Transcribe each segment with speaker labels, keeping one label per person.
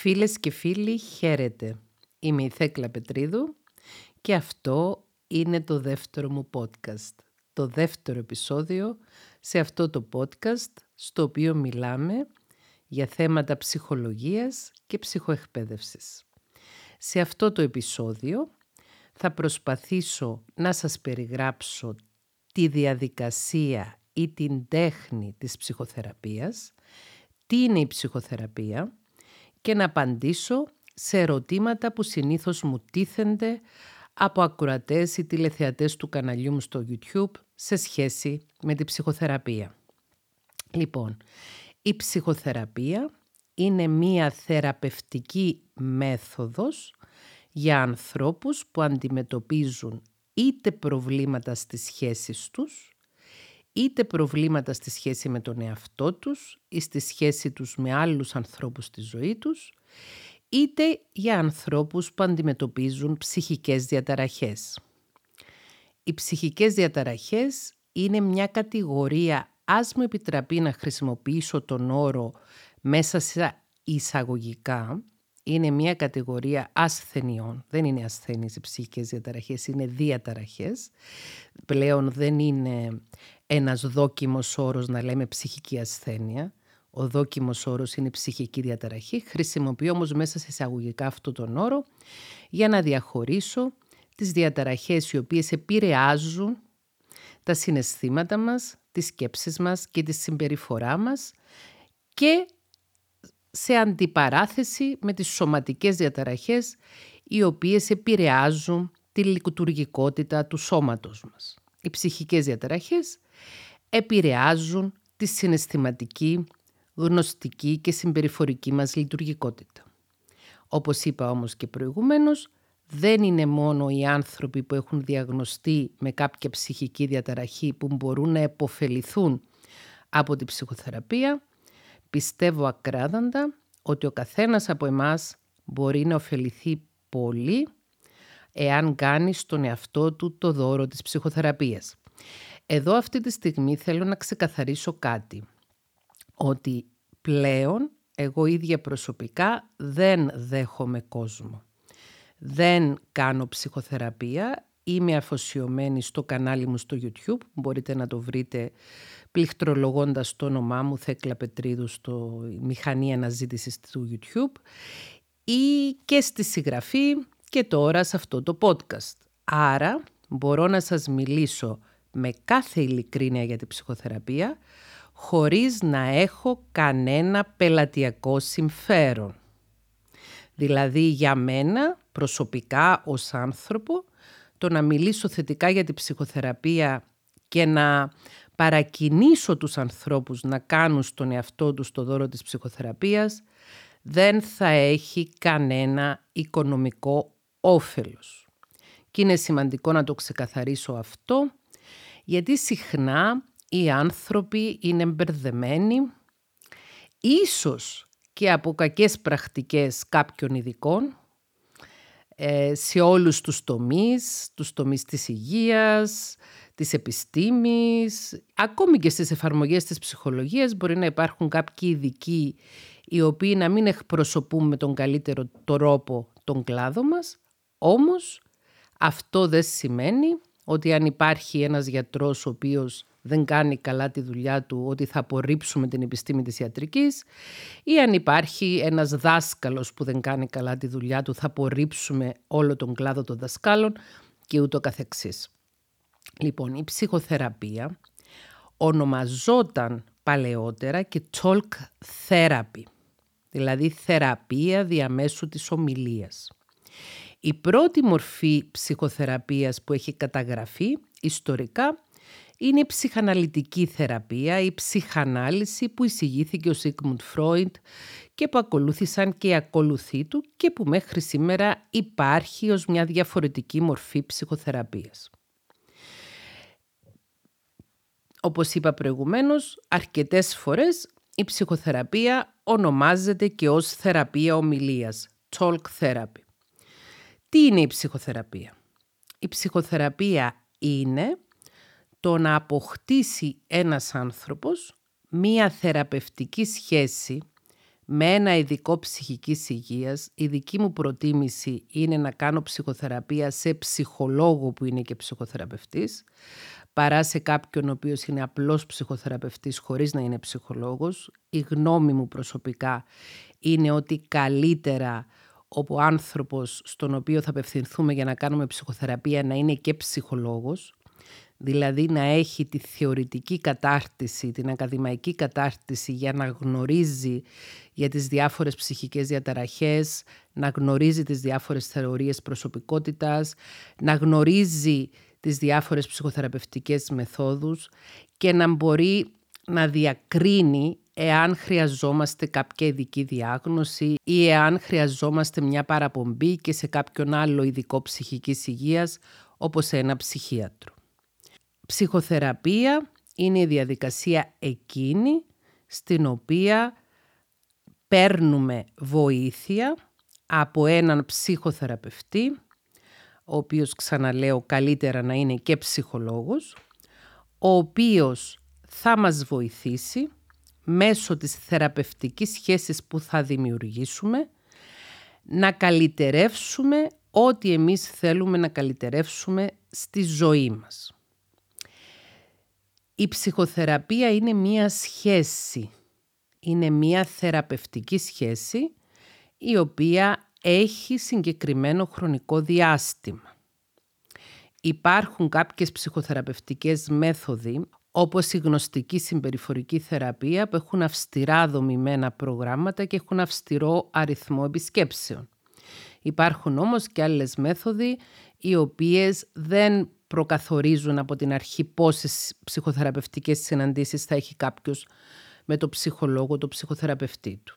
Speaker 1: Φίλες και φίλοι, χαίρετε. Είμαι η Θέκλα Πετρίδου και αυτό είναι το δεύτερο μου podcast. Το δεύτερο επεισόδιο σε αυτό το podcast στο οποίο μιλάμε για θέματα ψυχολογίας και ψυχοεκπαίδευσης. Σε αυτό το επεισόδιο θα προσπαθήσω να σας περιγράψω τη διαδικασία ή την τέχνη της ψυχοθεραπείας, τι είναι η ψυχοθεραπεία; Και να απαντήσω σε ερωτήματα που συνήθως μου τίθενται από ακροατές ή τηλεθεατές του καναλιού μου στο YouTube σε σχέση με τη ψυχοθεραπεία. Λοιπόν, η ψυχοθεραπεία είναι μία θεραπευτική μέθοδος για ανθρώπους που αντιμετωπίζουν είτε προβλήματα στις σχέσεις τους, είτε προβλήματα στη σχέση με τον εαυτό τους ή στη σχέση τους με άλλους ανθρώπους στη ζωή τους, είτε για ανθρώπους που αντιμετωπίζουν ψυχικές διαταραχές. Οι ψυχικές διαταραχές είναι μια κατηγορία, ας μου επιτραπεί να χρησιμοποιήσω τον όρο μέσα σε εισαγωγικά, είναι μια κατηγορία ασθενειών. Δεν είναι ασθένειες οι ψυχικές διαταραχές, είναι διαταραχές. Πλέον δεν είναι ένας δόκιμος όρος να λέμε ψυχική ασθένεια. Ο δόκιμος όρος είναι ψυχική διαταραχή. Χρησιμοποιώ όμως μέσα σε εισαγωγικά αυτόν τον όρο για να διαχωρίσω τις διαταραχές οι οποίες επηρεάζουν τα συναισθήματα μας, τις σκέψεις μας και τη συμπεριφορά μας και σε αντιπαράθεση με τις σωματικές διαταραχές οι οποίες επηρεάζουν τη λειτουργικότητα του σώματος μας. Οι ψυχικές διαταραχές επηρεάζουν τη συναισθηματική, γνωστική και συμπεριφορική μας λειτουργικότητα. Όπως είπα όμως και προηγουμένως, δεν είναι μόνο οι άνθρωποι που έχουν διαγνωστεί με κάποια ψυχική διαταραχή που μπορούν να επωφεληθούν από τη ψυχοθεραπεία, Πιστεύω ακράδαντα ότι ο καθένας από εμάς μπορεί να ωφεληθεί πολύ εάν κάνει στον εαυτό του το δώρο της ψυχοθεραπείας. Εδώ αυτή τη στιγμή θέλω να ξεκαθαρίσω κάτι. Ότι πλέον εγώ ίδια προσωπικά δεν δέχομαι κόσμο. Δεν κάνω ψυχοθεραπεία. Είμαι αφοσιωμένη στο κανάλι μου στο YouTube. Μπορείτε να το βρείτε πληκτρολογώντας το όνομά μου Θέκλα Πετρίδου στο μηχανή αναζήτησης του YouTube ή και στη συγγραφή και τώρα σε αυτό το podcast. Άρα μπορώ να σας μιλήσω με κάθε ειλικρίνεια για την ψυχοθεραπεία χωρίς να έχω κανένα πελατειακό συμφέρον. Δηλαδή για μένα προσωπικά ως άνθρωπο το να μιλήσω θετικά για την ψυχοθεραπεία και να παρακινήσω τους ανθρώπους να κάνουν στον εαυτό τους το δώρο της ψυχοθεραπείας, δεν θα έχει κανένα οικονομικό όφελος. Και είναι σημαντικό να το ξεκαθαρίσω αυτό, γιατί συχνά οι άνθρωποι είναι μπερδεμένοι, ίσως και από κακές πρακτικές κάποιων ειδικών, ε, σε όλους τους τομείς, τους τομείς της υγείας, της επιστήμης, ακόμη και στις εφαρμογές της ψυχολογίας μπορεί να υπάρχουν κάποιοι ειδικοί οι οποίοι να μην εκπροσωπούν με τον καλύτερο τρόπο τον κλάδο μας, όμως αυτό δεν σημαίνει ότι αν υπάρχει ένας γιατρός ο οποίος δεν κάνει καλά τη δουλειά του, ότι θα απορρίψουμε την επιστήμη της ιατρικής ή αν υπάρχει ένας δάσκαλος που δεν κάνει καλά τη δουλειά του, θα απορρίψουμε όλο τον κλάδο των δασκάλων και ούτω καθεξής. Λοιπόν, η ψυχοθεραπεία ονομαζόταν παλαιότερα και talk therapy, δηλαδή θεραπεία διαμέσου της ομιλίας. Η πρώτη μορφή ψυχοθεραπείας που έχει καταγραφεί ιστορικά είναι η ψυχαναλυτική θεραπεία, η ψυχανάλυση που εισηγήθηκε ο Σίγμουντ Φρόιντ και που ακολούθησαν και οι ακολουθοί του και που μέχρι σήμερα υπάρχει ως μια διαφορετική μορφή ψυχοθεραπείας. Όπως είπα προηγουμένως, αρκετές φορές η ψυχοθεραπεία ονομάζεται και ως θεραπεία ομιλίας, talk therapy. Τι είναι η ψυχοθεραπεία; Η ψυχοθεραπεία είναι το να αποκτήσει ένας άνθρωπος μία θεραπευτική σχέση με ένα ειδικό ψυχικής υγείας, η δική μου προτίμηση είναι να κάνω ψυχοθεραπεία σε ψυχολόγο που είναι και ψυχοθεραπευτής, παρά σε κάποιον ο οποίος είναι απλός ψυχοθεραπευτής χωρίς να είναι ψυχολόγος. Η γνώμη μου προσωπικά είναι ότι καλύτερα ο άνθρωπος στον οποίο θα απευθυνθούμε για να κάνουμε ψυχοθεραπεία να είναι και ψυχολόγος, δηλαδή να έχει τη θεωρητική κατάρτιση, την ακαδημαϊκή κατάρτιση για να γνωρίζει για τις διάφορες ψυχικές διαταραχές, να γνωρίζει τις διάφορες θεωρίες προσωπικότητας, να γνωρίζει τις διάφορες ψυχοθεραπευτικές μεθόδους και να μπορεί να διακρίνει εάν χρειαζόμαστε κάποια ειδική διάγνωση ή εάν χρειαζόμαστε μια παραπομπή και σε κάποιον άλλο ειδικό ψυχικής υγείας όπως σε ένα ψυχίατρο. Ψυχοθεραπεία είναι η διαδικασία εκείνη στην οποία παίρνουμε βοήθεια από έναν ψυχοθεραπευτή, ο οποίος ξαναλέω καλύτερα να είναι και ψυχολόγος, ο οποίος θα μας βοηθήσει μέσω της θεραπευτικής σχέσης που θα δημιουργήσουμε να καλυτερεύσουμε ό,τι εμείς θέλουμε να καλυτερεύσουμε στη ζωή μας. Η ψυχοθεραπεία είναι μία σχέση, είναι μία θεραπευτική σχέση η οποία έχει συγκεκριμένο χρονικό διάστημα. Υπάρχουν κάποιες ψυχοθεραπευτικές μέθοδοι όπως η γνωστική συμπεριφορική θεραπεία που έχουν αυστηρά δομημένα προγράμματα και έχουν αυστηρό αριθμό επισκέψεων. Υπάρχουν όμως και άλλες μέθοδοι οι οποίες δεν προκαθορίζουν από την αρχή πόσες ψυχοθεραπευτικές συναντήσεις θα έχει κάποιος με το ψυχολόγο, το ψυχοθεραπευτή του.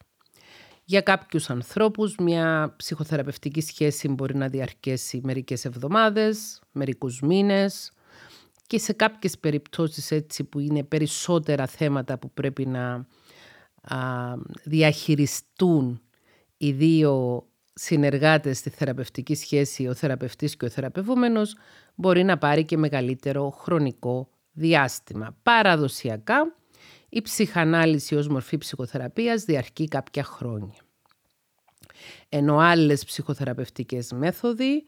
Speaker 1: Για κάποιους ανθρώπους μια ψυχοθεραπευτική σχέση μπορεί να διαρκέσει μερικές εβδομάδες, μερικούς μήνες και σε κάποιες περιπτώσεις έτσι που είναι περισσότερα θέματα που πρέπει να διαχειριστούν οι δύο συνεργάτες στη θεραπευτική σχέση, ο θεραπευτής και ο θεραπευόμενος, μπορεί να πάρει και μεγαλύτερο χρονικό διάστημα. Παραδοσιακά, η ψυχανάλυση ως μορφή ψυχοθεραπείας διαρκεί κάποια χρόνια. Ενώ άλλες ψυχοθεραπευτικές μέθοδοι,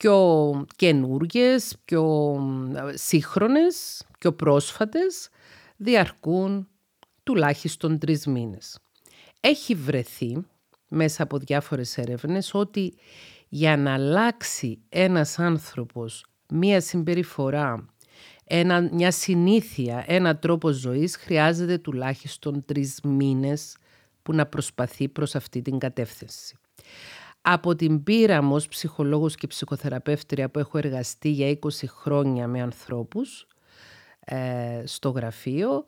Speaker 1: πιο καινούργιες, πιο σύγχρονες, πιο πρόσφατες, διαρκούν τουλάχιστον τρεις μήνες. Έχει βρεθεί μέσα από διάφορες έρευνες ότι για να αλλάξει ένας άνθρωπος μία συμπεριφορά, ένα, μια συνήθεια, ένα τρόπο ζωής χρειάζεται τουλάχιστον τρεις μήνες που να προσπαθεί προς αυτή την κατεύθυνση. Από την πείρα μου ως ψυχολόγος και ψυχοθεραπεύτρια που έχω εργαστεί για 20 χρόνια με ανθρώπους ε, στο γραφείο,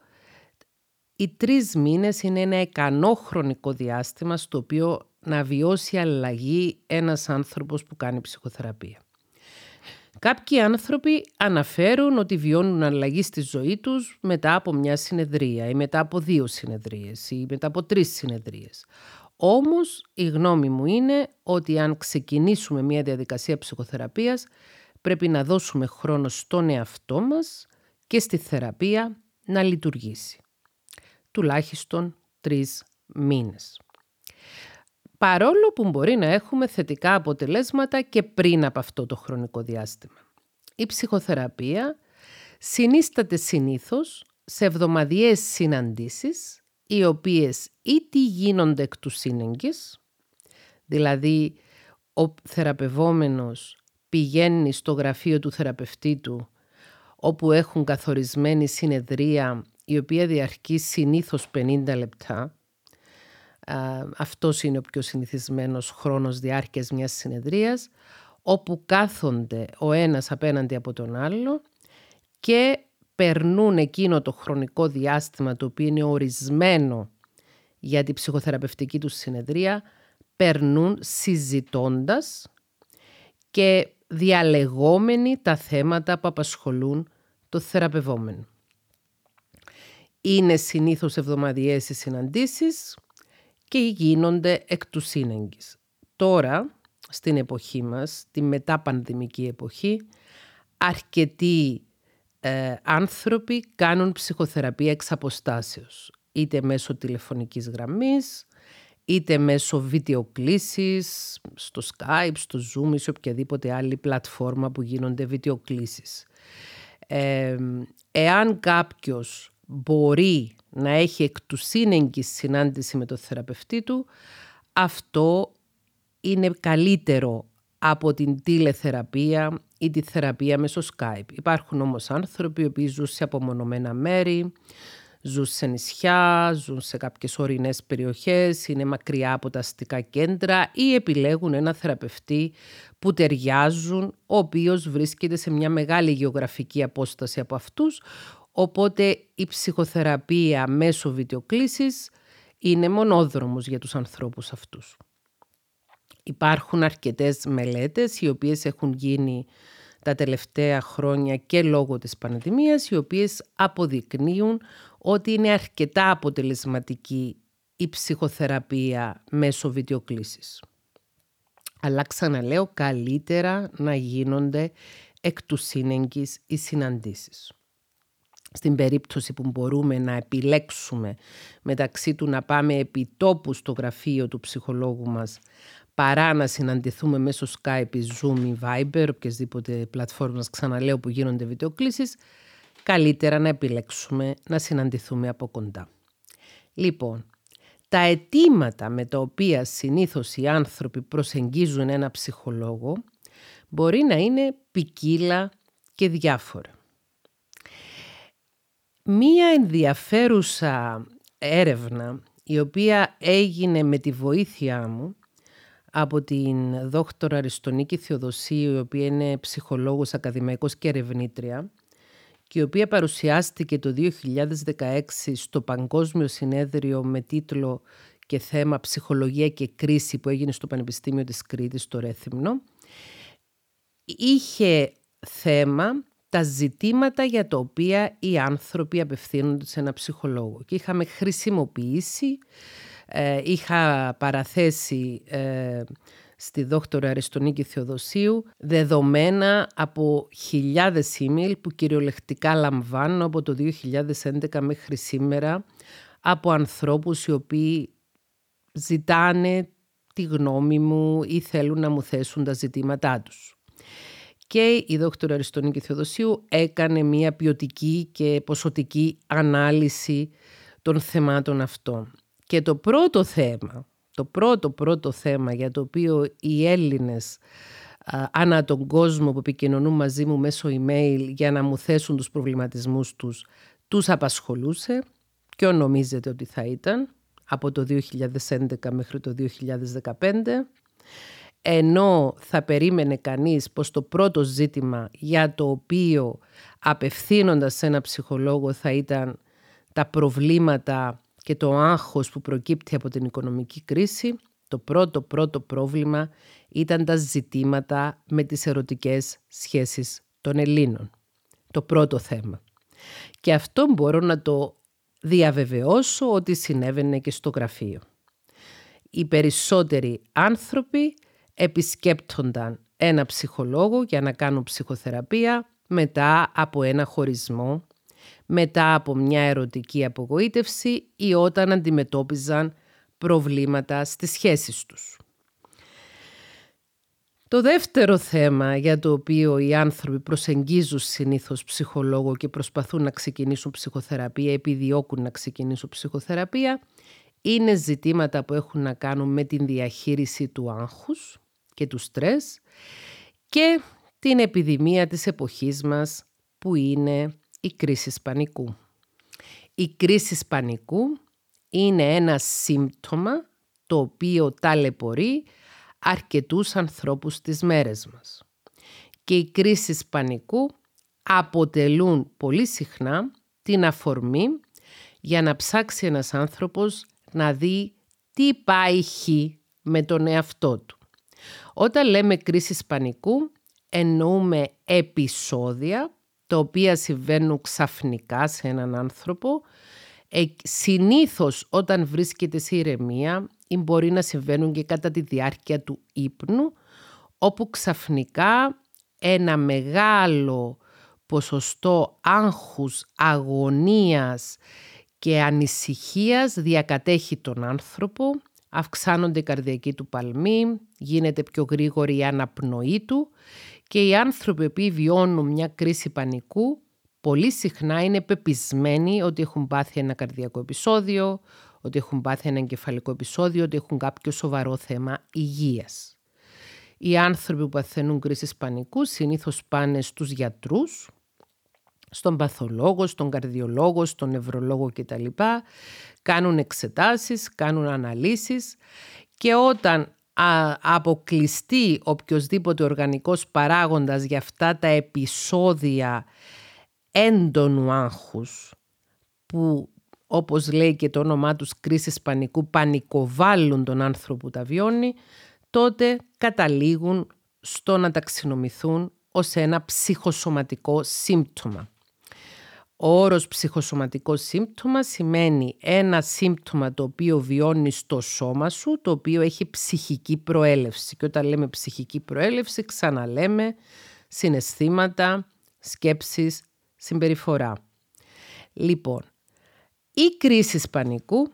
Speaker 1: οι τρεις μήνες είναι ένα ικανό χρονικό διάστημα στο οποίο να βιώσει αλλαγή ένας άνθρωπος που κάνει ψυχοθεραπεία. Κάποιοι άνθρωποι αναφέρουν ότι βιώνουν αλλαγή στη ζωή τους μετά από μια συνεδρία ή μετά από δύο συνεδρίες ή μετά από τρεις συνεδρίες. Όμως η γνώμη μου είναι ότι αν ξεκινήσουμε μια διαδικασία ψυχοθεραπείας πρέπει να δώσουμε χρόνο στον εαυτό μας και στη θεραπεία να λειτουργήσει τουλάχιστον τρεις μήνες. Παρόλο που μπορεί να έχουμε θετικά αποτελέσματα και πριν από αυτό το χρονικό διάστημα. Η ψυχοθεραπεία συνίσταται συνήθως σε εβδομαδιαίες συναντήσεις οι οποίες είτε γίνονται εκ τους σύνεγγης, δηλαδή ο θεραπευόμενος πηγαίνει στο γραφείο του θεραπευτή του όπου έχουν καθορισμένη συνεδρία η οποία διαρκεί συνήθως 50 λεπτά. αυτός είναι ο πιο συνηθισμένος χρόνος διάρκειας μιας συνεδρίας, όπου κάθονται ο ένας απέναντι από τον άλλο και περνούν εκείνο το χρονικό διάστημα το οποίο είναι ορισμένο για την ψυχοθεραπευτική τους συνεδρία, περνούν συζητώντας και διαλεγόμενοι τα θέματα που απασχολούν το θεραπευόμενο. Είναι συνήθως εβδομαδιαίες οι συναντήσεις και γίνονται εκ του σύνεγγης. Τώρα, στην εποχή μας, τη μεταπανδημική εποχή, αρκετοί ε, άνθρωποι κάνουν ψυχοθεραπεία εξ αποστάσεως, είτε μέσω τηλεφωνικής γραμμής, είτε μέσω βιντεοκλήσης, στο Skype, στο Zoom ή σε οποιαδήποτε άλλη πλατφόρμα που γίνονται βιντεοκλήσεις. Ε, εάν κάποιος μπορεί να έχει εκ του σύνεγγυς συνάντηση με το θεραπευτή του, αυτό είναι καλύτερο από την τηλεθεραπεία ή τη θεραπεία μέσω Skype. Υπάρχουν όμως άνθρωποι οι οποίοι ζουν σε απομονωμένα μέρη, ζουν σε νησιά, ζουν σε κάποιες ορεινές περιοχές, είναι μακριά από τα αστικά κέντρα ή επιλέγουν ένα θεραπευτή που ταιριάζουν, ο οποίος βρίσκεται σε μια μεγάλη γεωγραφική απόσταση από αυτούς, οπότε η ψυχοθεραπεία μέσω βιντεοκλήσης είναι μονόδρομος για τους ανθρώπους αυτούς. Υπάρχουν αρκετές μελέτες οι οποίες έχουν γίνει τα τελευταία χρόνια και λόγω της πανδημίας, οι οποίες αποδεικνύουν ότι είναι αρκετά αποτελεσματική η ψυχοθεραπεία μέσω βιντεοκλήσης. Αλλά ξαναλέω καλύτερα να γίνονται εκ του σύνεγγυς οι συναντήσεις. Στην περίπτωση που μπορούμε να επιλέξουμε μεταξύ του να πάμε επί τόπου στο γραφείο του ψυχολόγου μας παρά να συναντηθούμε μέσω Skype, Zoom ή Viber, οποιασδήποτε πλατφόρμας ξαναλέω που γίνονται βιντεοκλήσεις, καλύτερα να επιλέξουμε να συναντηθούμε από κοντά. Λοιπόν, τα αιτήματα με τα οποία συνήθως οι άνθρωποι προσεγγίζουν ένα ψυχολόγο μπορεί να είναι ποικίλα και διάφορα. Μία ενδιαφέρουσα έρευνα η οποία έγινε με τη βοήθειά μου από την δόκτωρα Αριστονίκη Θεοδοσίου, η οποία είναι ψυχολόγος, ακαδημαϊκός και ερευνήτρια και η οποία παρουσιάστηκε το 2016 στο Παγκόσμιο Συνέδριο με τίτλο και θέμα «Ψυχολογία και κρίση» που έγινε στο Πανεπιστήμιο της Κρήτης, στο Ρέθυμνο, είχε θέμα τα ζητήματα για τα οποία οι άνθρωποι απευθύνονται σε ένα ψυχολόγο. Και είχαμε χρησιμοποιήσει ε, είχα παραθέσει ε, στη δόκτωρα Αριστονίκη Θεοδοσίου δεδομένα από χιλιάδες email που κυριολεκτικά λαμβάνω από το 2011 μέχρι σήμερα από ανθρώπους οι οποίοι ζητάνε τη γνώμη μου ή θέλουν να μου θέσουν τα ζητήματά τους. Και η δόκτωρα Αριστονίκη Θεοδοσίου έκανε μια ποιοτική και ποσοτική ανάλυση των θεμάτων αυτών. Και το πρώτο θέμα, το πρώτο πρώτο θέμα για το οποίο οι Έλληνες α, ανά τον κόσμο που επικοινωνούν μαζί μου μέσω email για να μου θέσουν τους προβληματισμούς τους, τους απασχολούσε. Ποιο νομίζετε ότι θα ήταν από το 2011 μέχρι το 2015 ενώ θα περίμενε κανείς πως το πρώτο ζήτημα για το οποίο απευθύνοντας σε ένα ψυχολόγο θα ήταν τα προβλήματα και το άγχος που προκύπτει από την οικονομική κρίση, το πρώτο πρώτο πρόβλημα ήταν τα ζητήματα με τις ερωτικές σχέσεις των Ελλήνων. Το πρώτο θέμα. Και αυτό μπορώ να το διαβεβαιώσω ότι συνέβαινε και στο γραφείο. Οι περισσότεροι άνθρωποι επισκέπτονταν ένα ψυχολόγο για να κάνουν ψυχοθεραπεία μετά από ένα χωρισμό μετά από μια ερωτική απογοήτευση ή όταν αντιμετώπιζαν προβλήματα στις σχέσεις τους. Το δεύτερο θέμα για το οποίο οι άνθρωποι προσεγγίζουν συνήθως ψυχολόγο και προσπαθούν να ξεκινήσουν ψυχοθεραπεία, επιδιώκουν να ξεκινήσουν ψυχοθεραπεία, είναι ζητήματα που έχουν να κάνουν με την διαχείριση του άγχους και του στρες και την επιδημία της εποχής μας που είναι η κρίση πανικού. Η κρίση πανικού είναι ένα σύμπτωμα το οποίο ταλαιπωρεί αρκετούς ανθρώπους τις μέρες μας. Και οι κρίσεις πανικού αποτελούν πολύ συχνά την αφορμή για να ψάξει ένας άνθρωπος να δει τι πάει χ με τον εαυτό του. Όταν λέμε κρίση πανικού εννοούμε επεισόδια τα οποία συμβαίνουν ξαφνικά σε έναν άνθρωπο, ε, συνήθως όταν βρίσκεται σε ηρεμία ή μπορεί να συμβαίνουν και κατά τη διάρκεια του ύπνου, όπου ξαφνικά ένα μεγάλο ποσοστό άγχους, αγωνίας και ανησυχίας διακατέχει τον άνθρωπο, αυξάνονται οι καρδιακοί του παλμοί, γίνεται πιο γρήγορη η αναπνοή του και οι άνθρωποι που βιώνουν μια κρίση πανικού πολύ συχνά είναι πεπισμένοι ότι έχουν πάθει ένα καρδιακό επεισόδιο, ότι έχουν πάθει ένα εγκεφαλικό επεισόδιο, ότι έχουν κάποιο σοβαρό θέμα υγείας. Οι άνθρωποι που παθαίνουν κρίση πανικού συνήθως πάνε στους γιατρούς, στον παθολόγο, στον καρδιολόγο, στον νευρολόγο κτλ. Κάνουν εξετάσεις, κάνουν αναλύσεις και όταν αποκλειστεί οποιοδήποτε οργανικός παράγοντας για αυτά τα επεισόδια έντονου άγχους που όπως λέει και το όνομά τους κρίσης πανικού πανικοβάλλουν τον άνθρωπο που τα βιώνει τότε καταλήγουν στο να ταξινομηθούν ως ένα ψυχοσωματικό σύμπτωμα. Ο όρος ψυχοσωματικό σύμπτωμα σημαίνει ένα σύμπτωμα το οποίο βιώνει στο σώμα σου, το οποίο έχει ψυχική προέλευση. Και όταν λέμε ψυχική προέλευση, ξαναλέμε συναισθήματα, σκέψεις, συμπεριφορά. Λοιπόν, οι κρίσεις πανικού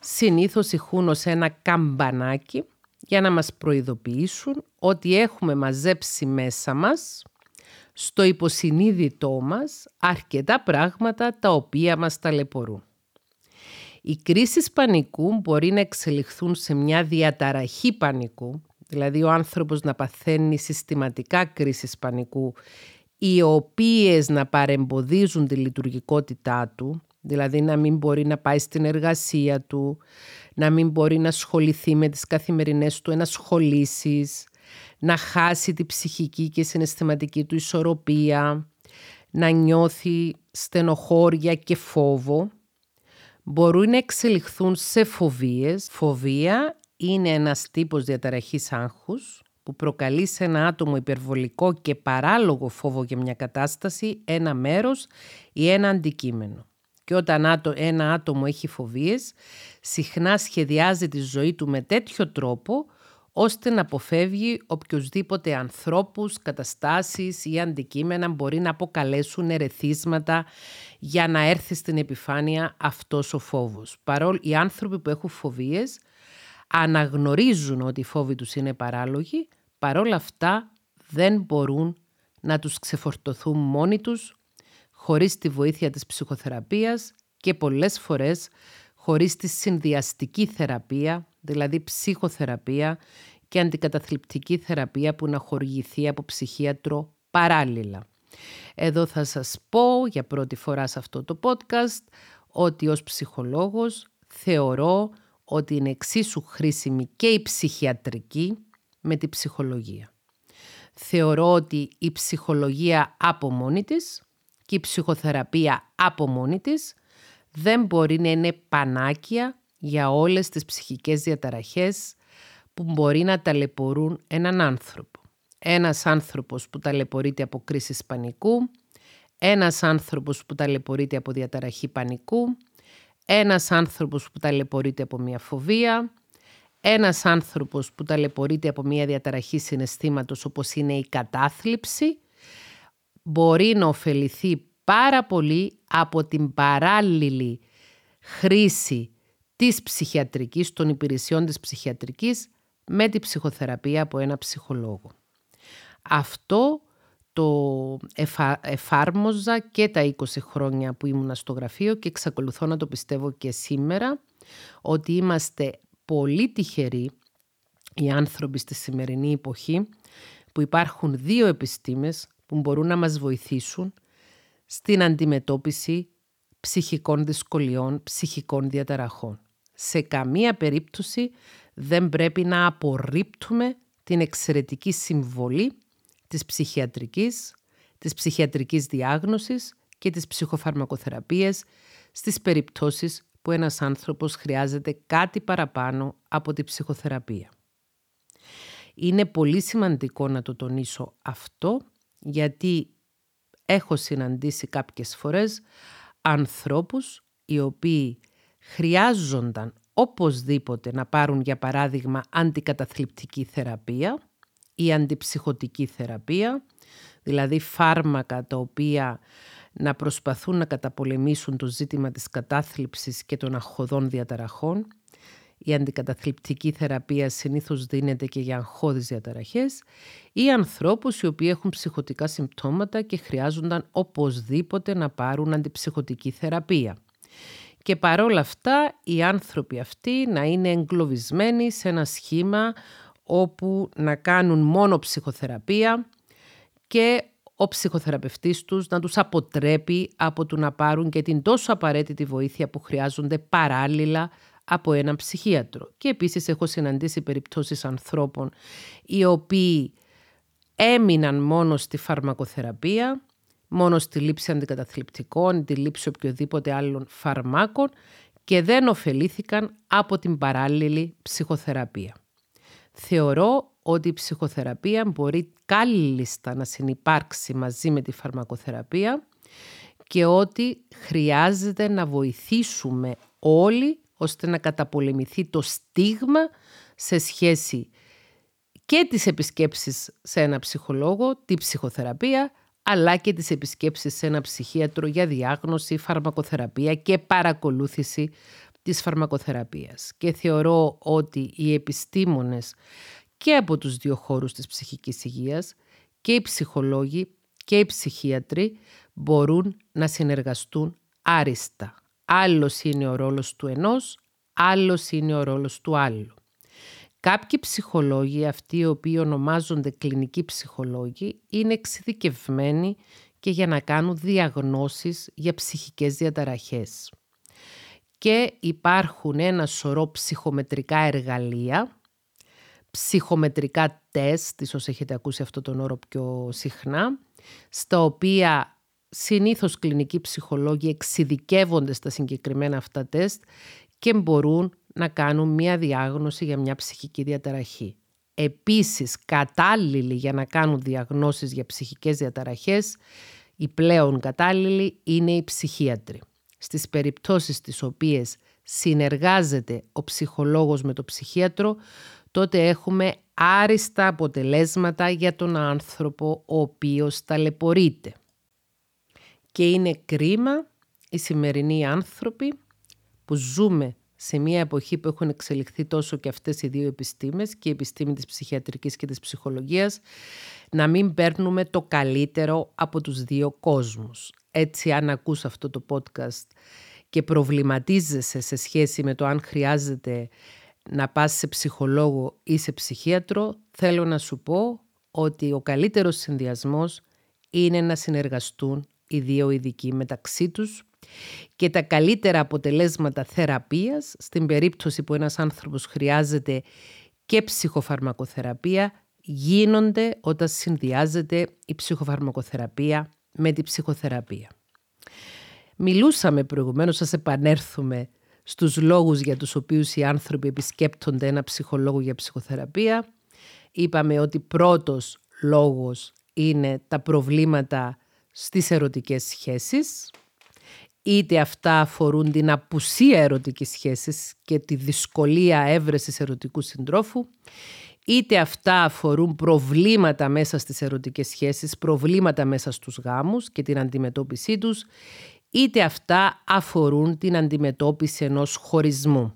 Speaker 1: συνήθως ηχούν ως ένα καμπανάκι για να μας προειδοποιήσουν ότι έχουμε μαζέψει μέσα μας στο υποσυνείδητό μας αρκετά πράγματα τα οποία μας ταλαιπωρούν. Οι κρίσεις πανικού μπορεί να εξελιχθούν σε μια διαταραχή πανικού, δηλαδή ο άνθρωπος να παθαίνει συστηματικά κρίσεις πανικού, οι οποίες να παρεμποδίζουν τη λειτουργικότητά του, δηλαδή να μην μπορεί να πάει στην εργασία του, να μην μπορεί να ασχοληθεί με τις καθημερινές του ενασχολήσεις, να χάσει τη ψυχική και συναισθηματική του ισορροπία, να νιώθει στενοχώρια και φόβο, μπορούν να εξελιχθούν σε φοβίες. Φοβία είναι ένας τύπος διαταραχής άγχους που προκαλεί σε ένα άτομο υπερβολικό και παράλογο φόβο για μια κατάσταση, ένα μέρος ή ένα αντικείμενο. Και όταν ένα άτομο έχει φοβίες, συχνά σχεδιάζει τη ζωή του με τέτοιο τρόπο ώστε να αποφεύγει οποιοδήποτε ανθρώπους, καταστάσεις ή αντικείμενα μπορεί να αποκαλέσουν ερεθίσματα για να έρθει στην επιφάνεια αυτός ο φόβος. Παρόλο οι άνθρωποι που έχουν φοβίες αναγνωρίζουν ότι οι φόβοι τους είναι παράλογοι, παρόλα αυτά δεν μπορούν να τους ξεφορτωθούν μόνοι τους χωρίς τη βοήθεια της ψυχοθεραπείας και πολλές φορές χωρίς τη συνδυαστική θεραπεία, δηλαδή ψυχοθεραπεία και αντικαταθλιπτική θεραπεία που να χορηγηθεί από ψυχίατρο παράλληλα. Εδώ θα σας πω για πρώτη φορά σε αυτό το podcast ότι ως ψυχολόγος θεωρώ ότι είναι εξίσου χρήσιμη και η ψυχιατρική με τη ψυχολογία. Θεωρώ ότι η ψυχολογία από μόνη της και η ψυχοθεραπεία από μόνη της δεν μπορεί να είναι πανάκια για όλες τις ψυχικές διαταραχές που μπορεί να ταλαιπωρούν έναν άνθρωπο. Ένας άνθρωπος που ταλαιπωρείται από κρίση πανικού, ένας άνθρωπος που ταλαιπωρείται από διαταραχή πανικού, ένας άνθρωπος που ταλαιπωρείται από μια φοβία, ένας άνθρωπος που ταλαιπωρείται από μια διαταραχή συναισθήματος όπως είναι η κατάθλιψη, μπορεί να ωφεληθεί πάρα πολύ από την παράλληλη χρήση της ψυχιατρικής, των υπηρεσιών της ψυχιατρικής με τη ψυχοθεραπεία από ένα ψυχολόγο. Αυτό το εφάρμοζα και τα 20 χρόνια που ήμουν στο γραφείο και εξακολουθώ να το πιστεύω και σήμερα ότι είμαστε πολύ τυχεροί οι άνθρωποι στη σημερινή εποχή που υπάρχουν δύο επιστήμες που μπορούν να μας βοηθήσουν στην αντιμετώπιση ψυχικών δυσκολιών, ψυχικών διαταραχών. Σε καμία περίπτωση δεν πρέπει να απορρίπτουμε την εξαιρετική συμβολή της ψυχιατρικής, της ψυχιατρικής διάγνωσης και της ψυχοφαρμακοθεραπείας στις περιπτώσεις που ένας άνθρωπος χρειάζεται κάτι παραπάνω από τη ψυχοθεραπεία. Είναι πολύ σημαντικό να το τονίσω αυτό γιατί έχω συναντήσει κάποιες φορές ανθρώπους οι οποίοι χρειάζονταν οπωσδήποτε να πάρουν για παράδειγμα αντικαταθλιπτική θεραπεία ή αντιψυχωτική θεραπεία, δηλαδή φάρμακα τα οποία να προσπαθούν να καταπολεμήσουν το ζήτημα της κατάθλιψης και των αχωδών διαταραχών η αντικαταθλιπτική θεραπεία συνήθως δίνεται και για αγχώδεις διαταραχές ή ανθρώπους οι οποίοι έχουν ψυχοτικά συμπτώματα και χρειάζονταν οπωσδήποτε να πάρουν αντιψυχοτική θεραπεία. Και παρόλα αυτά οι άνθρωποι αυτοί να είναι εγκλωβισμένοι σε ένα σχήμα όπου να κάνουν μόνο ψυχοθεραπεία και ο ψυχοθεραπευτής τους να τους αποτρέπει από το να πάρουν και την τόσο απαραίτητη βοήθεια που χρειάζονται παράλληλα από έναν ψυχίατρο. Και επίσης έχω συναντήσει περιπτώσεις ανθρώπων οι οποίοι έμειναν μόνο στη φαρμακοθεραπεία, μόνο στη λήψη αντικαταθλιπτικών, τη λήψη οποιοδήποτε άλλων φαρμάκων και δεν ωφελήθηκαν από την παράλληλη ψυχοθεραπεία. Θεωρώ ότι η ψυχοθεραπεία μπορεί κάλλιστα να συνυπάρξει μαζί με τη φαρμακοθεραπεία και ότι χρειάζεται να βοηθήσουμε όλοι ώστε να καταπολεμηθεί το στίγμα σε σχέση και τις επισκέψεις σε ένα ψυχολόγο, τη ψυχοθεραπεία, αλλά και τις επισκέψεις σε ένα ψυχίατρο για διάγνωση, φαρμακοθεραπεία και παρακολούθηση της φαρμακοθεραπείας. Και θεωρώ ότι οι επιστήμονες και από τους δύο χώρους της ψυχικής υγείας και οι ψυχολόγοι και οι ψυχίατροι μπορούν να συνεργαστούν άριστα. Άλλος είναι ο ρόλος του ενός, άλλος είναι ο ρόλος του άλλου. Κάποιοι ψυχολόγοι, αυτοί οι οποίοι ονομάζονται κλινικοί ψυχολόγοι, είναι εξειδικευμένοι και για να κάνουν διαγνώσεις για ψυχικές διαταραχές. Και υπάρχουν ένα σωρό ψυχομετρικά εργαλεία, ψυχομετρικά τεστ, ίσως έχετε ακούσει αυτό τον όρο πιο συχνά, στα οποία συνήθως κλινικοί ψυχολόγοι εξειδικεύονται στα συγκεκριμένα αυτά τεστ και μπορούν να κάνουν μία διάγνωση για μια ψυχική διαταραχή. Επίσης, κατάλληλοι για να κάνουν διαγνώσεις για ψυχικές διαταραχές, οι πλέον κατάλληλοι είναι οι ψυχίατροι. Στις περιπτώσεις τις οποίες συνεργάζεται ο ψυχολόγος με το ψυχίατρο, τότε έχουμε άριστα αποτελέσματα για τον άνθρωπο ο οποίος ταλαιπωρείται. Και είναι κρίμα οι σημερινοί άνθρωποι που ζούμε σε μια εποχή που έχουν εξελιχθεί τόσο και αυτές οι δύο επιστήμες και η επιστήμη της ψυχιατρικής και της ψυχολογίας να μην παίρνουμε το καλύτερο από τους δύο κόσμους. Έτσι αν ακούς αυτό το podcast και προβληματίζεσαι σε σχέση με το αν χρειάζεται να πας σε ψυχολόγο ή σε ψυχίατρο, θέλω να σου πω ότι ο καλύτερος συνδυασμός είναι να συνεργαστούν οι δύο ειδικοί μεταξύ τους και τα καλύτερα αποτελέσματα θεραπείας στην περίπτωση που ένας άνθρωπος χρειάζεται και ψυχοφαρμακοθεραπεία γίνονται όταν συνδυάζεται η ψυχοφαρμακοθεραπεία με τη ψυχοθεραπεία. Μιλούσαμε προηγουμένως, σας επανέρθουμε στους λόγους για τους οποίους οι άνθρωποι επισκέπτονται ένα ψυχολόγο για ψυχοθεραπεία. Είπαμε ότι πρώτος λόγος είναι τα προβλήματα στις ερωτικές σχέσεις, είτε αυτά αφορούν την απουσία ερωτικής σχέσης και τη δυσκολία έβρεσης ερωτικού συντρόφου, είτε αυτά αφορούν προβλήματα μέσα στις ερωτικές σχέσεις, προβλήματα μέσα στους γάμους και την αντιμετώπιση τους, είτε αυτά αφορούν την αντιμετώπιση ενός χωρισμού.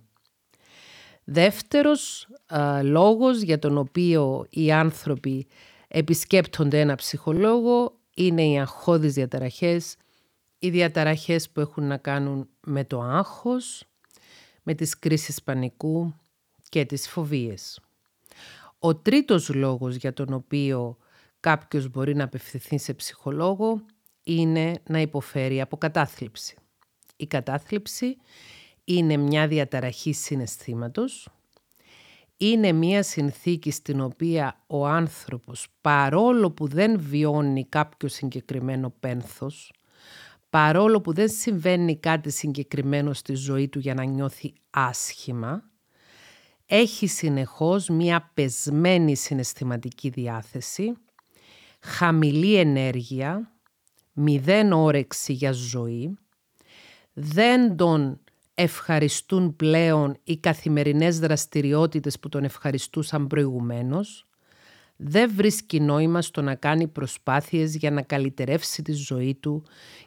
Speaker 1: Δεύτερος α, λόγος για τον οποίο οι άνθρωποι επισκέπτονται ένα ψυχολόγο είναι οι αγχώδεις διαταραχές, οι διαταραχές που έχουν να κάνουν με το άγχος, με τις κρίσεις πανικού και τις φοβίες. Ο τρίτος λόγος για τον οποίο κάποιος μπορεί να απευθυνθεί σε ψυχολόγο είναι να υποφέρει από κατάθλιψη. Η κατάθλιψη είναι μια διαταραχή συναισθήματος, είναι μια συνθήκη στην οποία ο άνθρωπος παρόλο που δεν βιώνει κάποιο συγκεκριμένο πένθος, παρόλο που δεν συμβαίνει κάτι συγκεκριμένο στη ζωή του για να νιώθει άσχημα, έχει συνεχώς μια πεσμένη συναισθηματική διάθεση, χαμηλή ενέργεια, μηδέν όρεξη για ζωή, δεν τον ευχαριστούν πλέον οι καθημερινές δραστηριότητες που τον ευχαριστούσαν προηγουμένως, δεν βρίσκει νόημα στο να κάνει προσπάθειες για να καλυτερεύσει τη ζωή του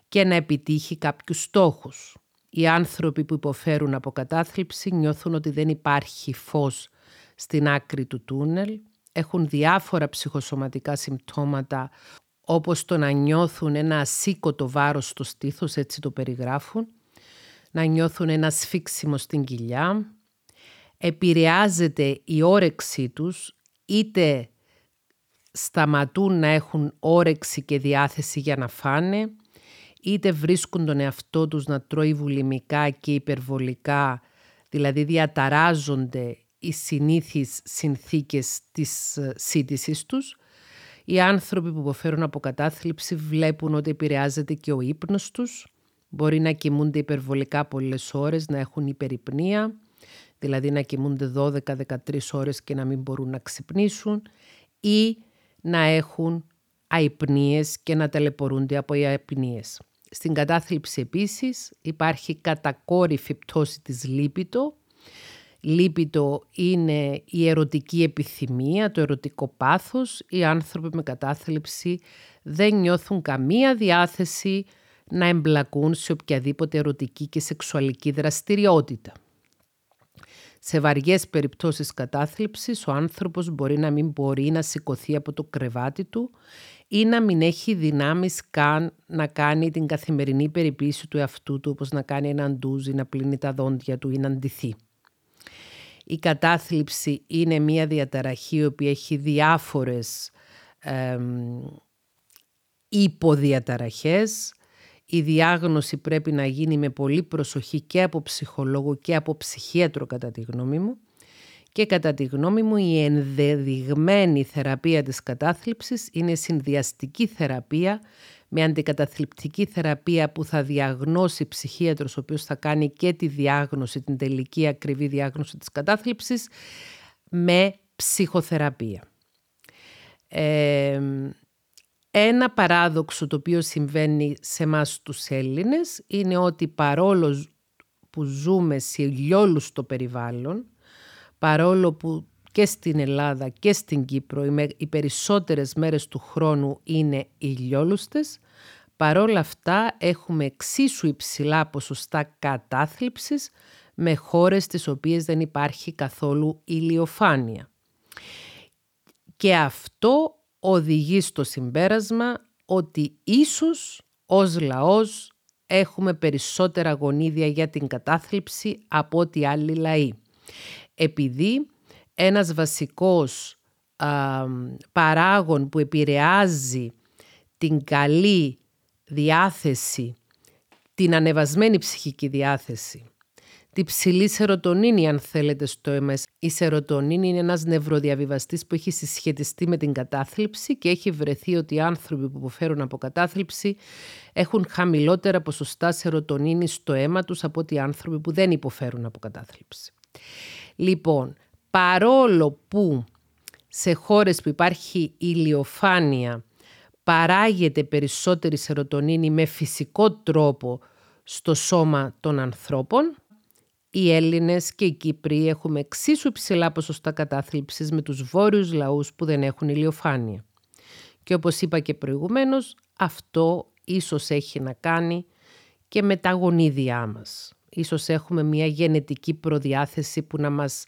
Speaker 1: και να επιτύχει κάποιους στόχους. Οι άνθρωποι που υποφέρουν από κατάθλιψη νιώθουν ότι δεν υπάρχει φως στην άκρη του τούνελ, έχουν διάφορα ψυχοσωματικά συμπτώματα όπως το να νιώθουν ένα ασήκωτο βάρος στο στήθος, έτσι το περιγράφουν, να νιώθουν ένα σφίξιμο στην κοιλιά, επηρεάζεται η όρεξή τους, είτε σταματούν να έχουν όρεξη και διάθεση για να φάνε, είτε βρίσκουν τον εαυτό τους να τρώει βουλημικά και υπερβολικά, δηλαδή διαταράζονται οι συνήθεις συνθήκες της ε, σύντησης τους. Οι άνθρωποι που υποφέρουν από κατάθλιψη βλέπουν ότι επηρεάζεται και ο ύπνος τους. Μπορεί να κοιμούνται υπερβολικά πολλές ώρες, να έχουν υπερυπνία, δηλαδή να κοιμούνται 12-13 ώρες και να μην μπορούν να ξυπνήσουν ή να έχουν αϊπνίες και να ταλαιπωρούνται από οι αϊπνίες. Στην κατάθλιψη επίσης υπάρχει κατακόρυφη πτώση της λίπητο. Λίπητο είναι η ερωτική επιθυμία, το ερωτικό πάθος. Οι άνθρωποι με κατάθλιψη δεν νιώθουν καμία διάθεση να εμπλακούν σε οποιαδήποτε ερωτική και σεξουαλική δραστηριότητα. Σε βαριές περιπτώσεις κατάθλιψης, ο άνθρωπος μπορεί να μην μπορεί να σηκωθεί από το κρεβάτι του ή να μην έχει δυνάμεις καν να κάνει την καθημερινή περιποίηση του εαυτού του, όπως να κάνει έναν ντούζι, να πλύνει τα δόντια του ή να ντυθεί. Η κατάθλιψη είναι μια διαταραχή η οποία έχει διάφορες ε, υποδιαταραχές. Η διάγνωση πρέπει να γίνει με πολύ προσοχή και από ψυχολόγο και από ψυχίατρο κατά τη γνώμη μου και κατά τη γνώμη μου η ενδεδειγμένη θεραπεία της κατάθλιψης είναι συνδυαστική θεραπεία με αντικαταθλιπτική θεραπεία που θα διαγνώσει ψυχίατρος ο οποίος θα κάνει και τη διάγνωση, την τελική ακριβή διάγνωση της κατάθλιψης με ψυχοθεραπεία. Ένα παράδοξο το οποίο συμβαίνει σε μας τους Έλληνες είναι ότι παρόλο που ζούμε σε στο περιβάλλον, παρόλο που και στην Ελλάδα και στην Κύπρο οι περισσότερες μέρες του χρόνου είναι ηλιόλουστες, παρόλα αυτά έχουμε εξίσου υψηλά ποσοστά κατάθλιψης με χώρες τις οποίες δεν υπάρχει καθόλου ηλιοφάνεια. Και αυτό οδηγεί στο συμπέρασμα ότι ίσως ως λαός έχουμε περισσότερα γονίδια για την κατάθλιψη από ό,τι άλλοι λαοί. Επειδή ένας βασικός α, παράγων που επηρεάζει την καλή διάθεση, την ανεβασμένη ψυχική διάθεση, τη ψηλή σερωτονίνη αν θέλετε στο MS. Η σερωτονίνη είναι ένας νευροδιαβιβαστής που έχει συσχετιστεί με την κατάθλιψη και έχει βρεθεί ότι οι άνθρωποι που υποφέρουν από κατάθλιψη έχουν χαμηλότερα ποσοστά σερωτονίνη στο αίμα τους από ότι οι άνθρωποι που δεν υποφέρουν από κατάθλιψη. Λοιπόν, παρόλο που σε χώρες που υπάρχει ηλιοφάνεια παράγεται περισσότερη σερωτονίνη με φυσικό τρόπο στο σώμα των ανθρώπων, οι Έλληνες και οι Κύπροι έχουμε εξίσου ψηλά ποσοστά κατάθλιψης με τους βόρειους λαούς που δεν έχουν ηλιοφάνεια. Και όπως είπα και προηγουμένως, αυτό ίσως έχει να κάνει και με τα γονίδια μας ίσως έχουμε μια γενετική προδιάθεση που να μας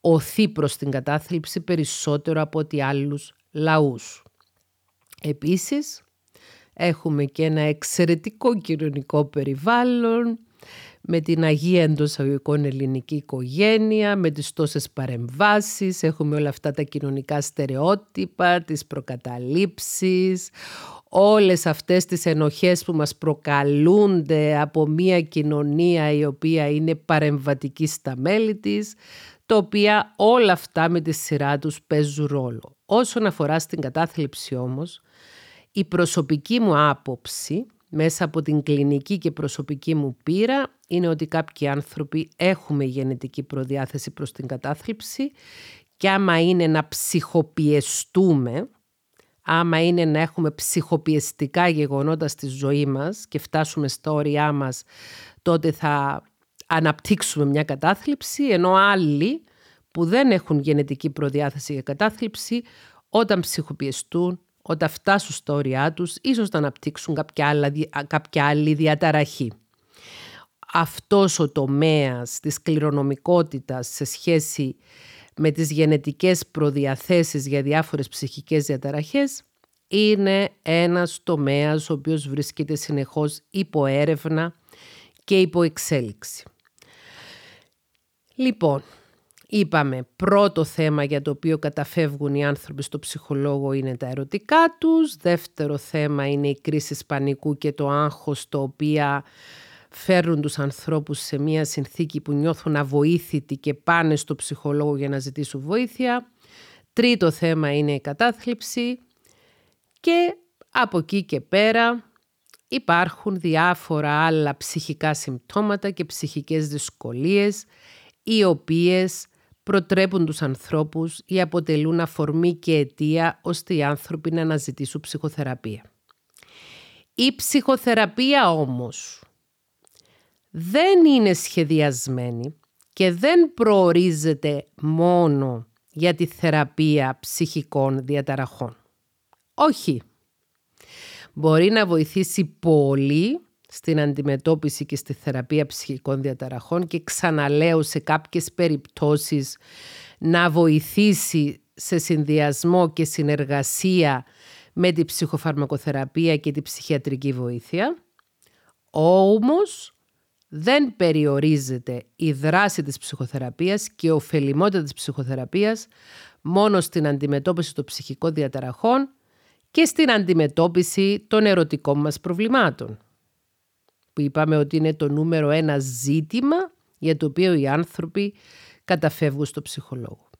Speaker 1: οθεί προς την κατάθλιψη περισσότερο από ότι άλλους λαούς. Επίσης, έχουμε και ένα εξαιρετικό κοινωνικό περιβάλλον, με την Αγία εντός αγωγικών ελληνική οικογένεια, με τις τόσες παρεμβάσεις, έχουμε όλα αυτά τα κοινωνικά στερεότυπα, τις προκαταλήψεις, όλες αυτές τις ενοχές που μας προκαλούνται από μια κοινωνία η οποία είναι παρεμβατική στα μέλη της, τα οποία όλα αυτά με τη σειρά τους παίζουν ρόλο. Όσον αφορά στην κατάθλιψη όμως, η προσωπική μου άποψη μέσα από την κλινική και προσωπική μου πείρα είναι ότι κάποιοι άνθρωποι έχουμε γενετική προδιάθεση προς την κατάθλιψη και άμα είναι να ψυχοπιεστούμε, άμα είναι να έχουμε ψυχοπιεστικά γεγονότα στη ζωή μας και φτάσουμε στα όρια μας, τότε θα αναπτύξουμε μια κατάθλιψη, ενώ άλλοι που δεν έχουν γενετική προδιάθεση για κατάθλιψη, όταν ψυχοπιεστούν, όταν φτάσουν στα όρια τους, ίσως να αναπτύξουν κάποια, άλλα, κάποια άλλη διαταραχή. αυτός ο τομέας της κληρονομικότητας σε σχέση με τις γενετικές προδιαθέσεις για διάφορες ψυχικές διαταραχές είναι ένας τομέας ο οποίος βρίσκεται συνεχώς υπό έρευνα και υπό εξέλιξη. Λοιπόν, είπαμε πρώτο θέμα για το οποίο καταφεύγουν οι άνθρωποι στο ψυχολόγο είναι τα ερωτικά τους. Δεύτερο θέμα είναι η κρίση πανικού και το άγχος το οποίο φέρνουν τους ανθρώπους σε μια συνθήκη που νιώθουν αβοήθητοι και πάνε στο ψυχολόγο για να ζητήσουν βοήθεια. Τρίτο θέμα είναι η κατάθλιψη και από εκεί και πέρα υπάρχουν διάφορα άλλα ψυχικά συμπτώματα και ψυχικές δυσκολίες οι οποίες προτρέπουν τους ανθρώπους ή αποτελούν αφορμή και αιτία ώστε οι άνθρωποι να αναζητήσουν ψυχοθεραπεία. Η ψυχοθεραπεία όμως δεν είναι σχεδιασμένη και δεν προορίζεται μόνο για τη θεραπεία ψυχικών διαταραχών. Όχι. Μπορεί να βοηθήσει πολύ στην αντιμετώπιση και στη θεραπεία ψυχικών διαταραχών και ξαναλέω σε κάποιες περιπτώσεις να βοηθήσει σε συνδυασμό και συνεργασία με τη ψυχοφαρμακοθεραπεία και τη ψυχιατρική βοήθεια. Όμως δεν περιορίζεται η δράση της ψυχοθεραπείας και η ωφελημότητα της ψυχοθεραπείας μόνο στην αντιμετώπιση των ψυχικών διαταραχών και στην αντιμετώπιση των ερωτικών μας προβλημάτων. Που είπαμε ότι είναι το νούμερο ένα ζήτημα για το οποίο οι άνθρωποι καταφεύγουν στο ψυχολόγο.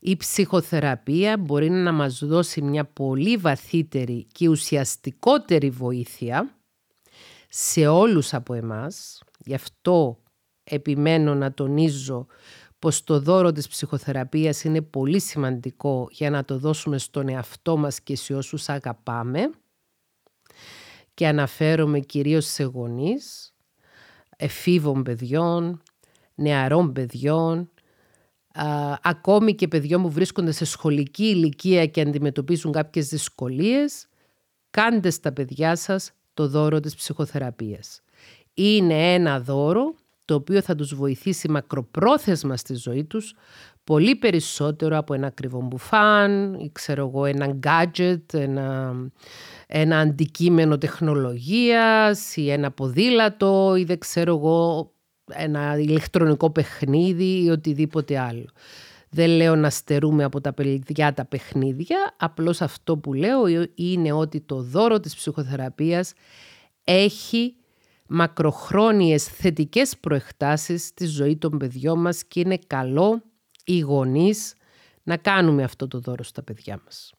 Speaker 1: Η ψυχοθεραπεία μπορεί να μας δώσει μια πολύ βαθύτερη και ουσιαστικότερη βοήθεια σε όλους από εμάς. Γι' αυτό επιμένω να τονίζω πως το δώρο της ψυχοθεραπείας είναι πολύ σημαντικό για να το δώσουμε στον εαυτό μας και σε όσους αγαπάμε και αναφέρομαι κυρίως σε γονείς, εφήβων παιδιών, νεαρών παιδιών, ακόμη και παιδιών που βρίσκονται σε σχολική ηλικία και αντιμετωπίζουν κάποιες δυσκολίες, κάντε στα παιδιά σας το δώρο της ψυχοθεραπείας. Είναι ένα δώρο το οποίο θα τους βοηθήσει μακροπρόθεσμα στη ζωή τους πολύ περισσότερο από ένα ακριβό μπουφάν ή ξέρω εγώ ένα gadget, ένα, ένα αντικείμενο τεχνολογίας ή ένα ποδήλατο ή δεν ξέρω εγώ ένα ηλεκτρονικό παιχνίδι ή οτιδήποτε άλλο. Δεν λέω να στερούμε από τα παιδιά τα παιχνίδια, απλώς αυτό που λέω είναι ότι το δώρο της ψυχοθεραπείας έχει μακροχρόνιες θετικές προεκτάσεις στη ζωή των παιδιών μας και είναι καλό οι γονείς να κάνουμε αυτό το δώρο στα παιδιά μας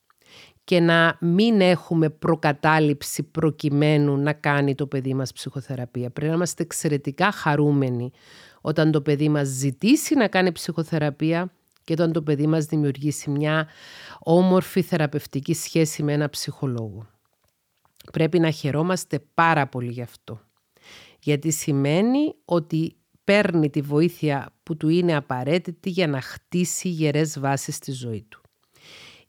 Speaker 1: και να μην έχουμε προκατάληψη προκειμένου να κάνει το παιδί μας ψυχοθεραπεία. Πρέπει να είμαστε εξαιρετικά χαρούμενοι όταν το παιδί μας ζητήσει να κάνει ψυχοθεραπεία και όταν το παιδί μας δημιουργήσει μια όμορφη θεραπευτική σχέση με ένα ψυχολόγο. Πρέπει να χαιρόμαστε πάρα πολύ γι' αυτό. Γιατί σημαίνει ότι παίρνει τη βοήθεια που του είναι απαραίτητη για να χτίσει γερές βάσεις στη ζωή του.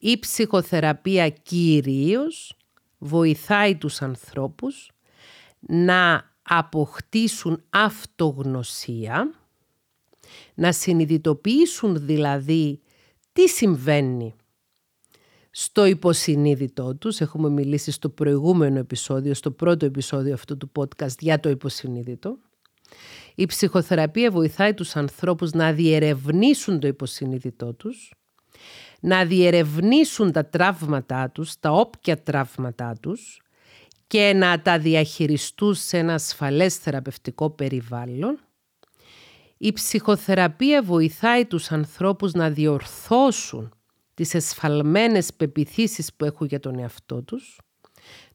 Speaker 1: Η ψυχοθεραπεία κυρίως βοηθάει τους ανθρώπους να αποκτήσουν αυτογνωσία, να συνειδητοποιήσουν δηλαδή τι συμβαίνει στο υποσυνείδητό τους. Έχουμε μιλήσει στο προηγούμενο επεισόδιο, στο πρώτο επεισόδιο αυτού του podcast για το υποσυνείδητο. Η ψυχοθεραπεία βοηθάει τους ανθρώπους να διερευνήσουν το υποσυνείδητό τους, να διερευνήσουν τα τραύματά τους, τα όποια τραύματά τους και να τα διαχειριστούν σε ένα ασφαλές θεραπευτικό περιβάλλον. Η ψυχοθεραπεία βοηθάει τους ανθρώπους να διορθώσουν τις εσφαλμένες πεπιθήσεις που έχουν για τον εαυτό τους,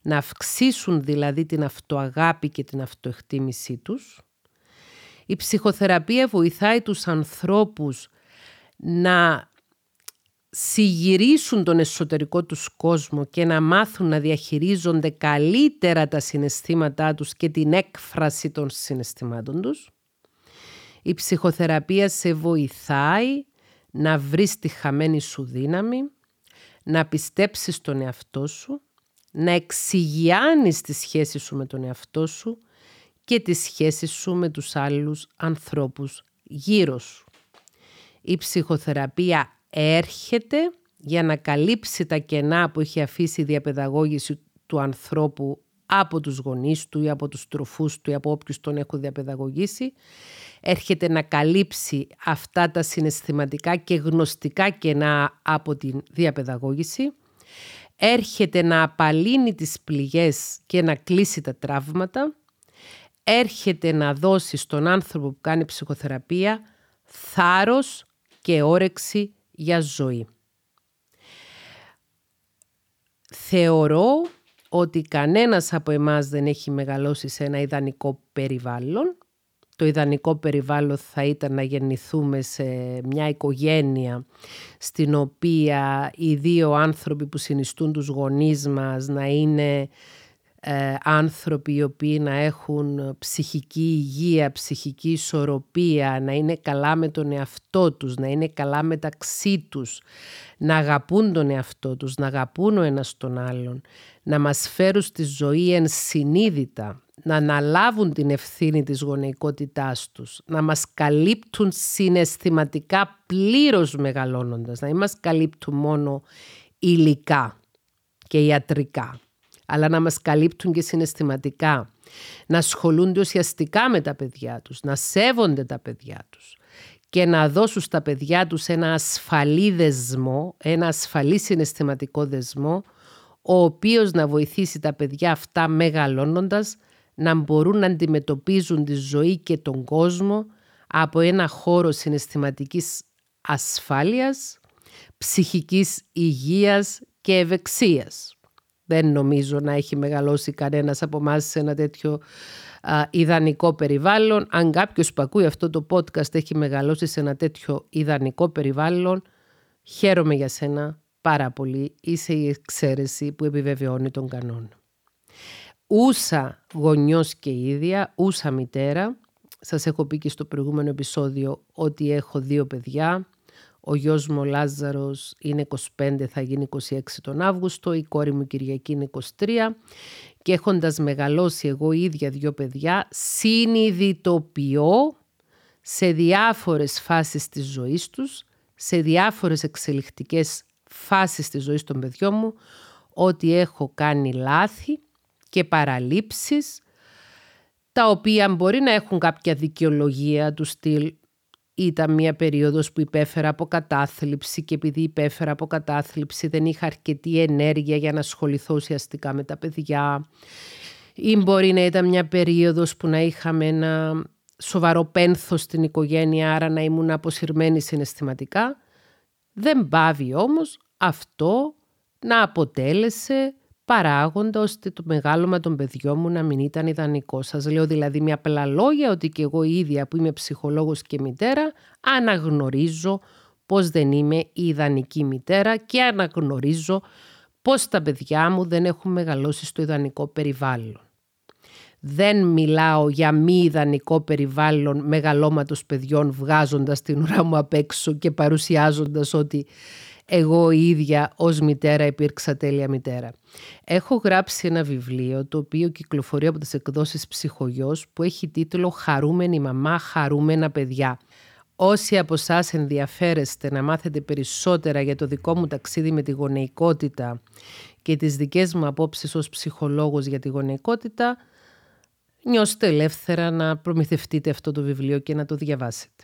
Speaker 1: να αυξήσουν δηλαδή την αυτοαγάπη και την αυτοεκτίμησή τους. Η ψυχοθεραπεία βοηθάει τους ανθρώπους να συγυρίσουν τον εσωτερικό τους κόσμο και να μάθουν να διαχειρίζονται καλύτερα τα συναισθήματά τους και την έκφραση των συναισθημάτων τους. Η ψυχοθεραπεία σε βοηθάει να βρεις τη χαμένη σου δύναμη, να πιστέψεις τον εαυτό σου, να εξηγιάνεις τη σχέση σου με τον εαυτό σου και τη σχέση σου με τους άλλους ανθρώπους γύρω σου. Η ψυχοθεραπεία έρχεται για να καλύψει τα κενά που έχει αφήσει η διαπαιδαγώγηση του ανθρώπου από τους γονείς του ή από τους τροφούς του ή από όποιους τον έχουν διαπαιδαγωγήσει. Έρχεται να καλύψει αυτά τα συναισθηματικά και γνωστικά κενά από την διαπαιδαγώγηση. Έρχεται να απαλύνει τις πληγές και να κλείσει τα τραύματα. Έρχεται να δώσει στον άνθρωπο που κάνει ψυχοθεραπεία θάρρος και όρεξη για ζωή. Θεωρώ ότι κανένας από εμάς δεν έχει μεγαλώσει σε ένα ιδανικό περιβάλλον. Το ιδανικό περιβάλλον θα ήταν να γεννηθούμε σε μια οικογένεια στην οποία οι δύο άνθρωποι που συνιστούν τους γονείς μας να είναι ε, άνθρωποι οι οποίοι να έχουν ψυχική υγεία, ψυχική ισορροπία, να είναι καλά με τον εαυτό τους, να είναι καλά μεταξύ τους, να αγαπούν τον εαυτό τους, να αγαπούν ο ένας τον άλλον, να μας φέρουν στη ζωή ενσυνείδητα, να αναλάβουν την ευθύνη της γονεϊκότητάς τους, να μας καλύπτουν συναισθηματικά πλήρως μεγαλώνοντας, να μην μας καλύπτουν μόνο υλικά και ιατρικά αλλά να μας καλύπτουν και συναισθηματικά, να ασχολούνται ουσιαστικά με τα παιδιά τους, να σέβονται τα παιδιά τους και να δώσουν στα παιδιά τους ένα ασφαλή δεσμό, ένα ασφαλή συναισθηματικό δεσμό, ο οποίος να βοηθήσει τα παιδιά αυτά μεγαλώνοντας να μπορούν να αντιμετωπίζουν τη ζωή και τον κόσμο από ένα χώρο συναισθηματικής ασφάλειας, ψυχικής υγείας και ευεξίας. Δεν νομίζω να έχει μεγαλώσει κανένας από εμάς σε ένα τέτοιο ιδανικό περιβάλλον. Αν κάποιος που ακούει αυτό το podcast έχει μεγαλώσει σε ένα τέτοιο ιδανικό περιβάλλον, χαίρομαι για σένα πάρα πολύ. Είσαι η εξαίρεση που επιβεβαιώνει τον κανόνα. Ούσα γονιός και ίδια, ούσα μητέρα. Σας έχω πει και στο προηγούμενο επεισόδιο ότι έχω δύο παιδιά. Ο γιος μου ο Λάζαρος είναι 25, θα γίνει 26 τον Αύγουστο, η κόρη μου Κυριακή είναι 23 και έχοντας μεγαλώσει εγώ ίδια δύο παιδιά, συνειδητοποιώ σε διάφορες φάσεις της ζωής τους, σε διάφορες εξελιχτικές φάσεις της ζωής των παιδιών μου, ότι έχω κάνει λάθη και παραλήψεις, τα οποία μπορεί να έχουν κάποια δικαιολογία του στυλ ήταν μια περίοδος που υπέφερα από κατάθλιψη και επειδή υπέφερα από κατάθλιψη δεν είχα αρκετή ενέργεια για να ασχοληθώ ουσιαστικά με τα παιδιά. Ή μπορεί να ήταν μια περίοδος που να είχαμε ένα σοβαρό πένθος στην οικογένεια, άρα να ήμουν αποσυρμένη συναισθηματικά. Δεν πάβει όμως αυτό να αποτέλεσε παράγοντα ώστε το μεγάλωμα των παιδιών μου να μην ήταν ιδανικός. Σας λέω δηλαδή με απλά λόγια ότι και εγώ ίδια που είμαι ψυχολόγος και μητέρα αναγνωρίζω πως δεν είμαι η ιδανική μητέρα και αναγνωρίζω πως τα παιδιά μου δεν έχουν μεγαλώσει στο ιδανικό περιβάλλον. Δεν μιλάω για μη ιδανικό περιβάλλον μεγαλώματος παιδιών βγάζοντας την ουρά μου απ' έξω και παρουσιάζοντας ότι εγώ η ίδια ως μητέρα υπήρξα τέλεια μητέρα. Έχω γράψει ένα βιβλίο το οποίο κυκλοφορεί από τις εκδόσεις Ψυχογιός που έχει τίτλο «Χαρούμενη μαμά, χαρούμενα παιδιά». Όσοι από εσάς ενδιαφέρεστε να μάθετε περισσότερα για το δικό μου ταξίδι με τη γονεϊκότητα και τις δικές μου απόψεις ως ψυχολόγος για τη γονεϊκότητα, νιώστε ελεύθερα να προμηθευτείτε αυτό το βιβλίο και να το διαβάσετε.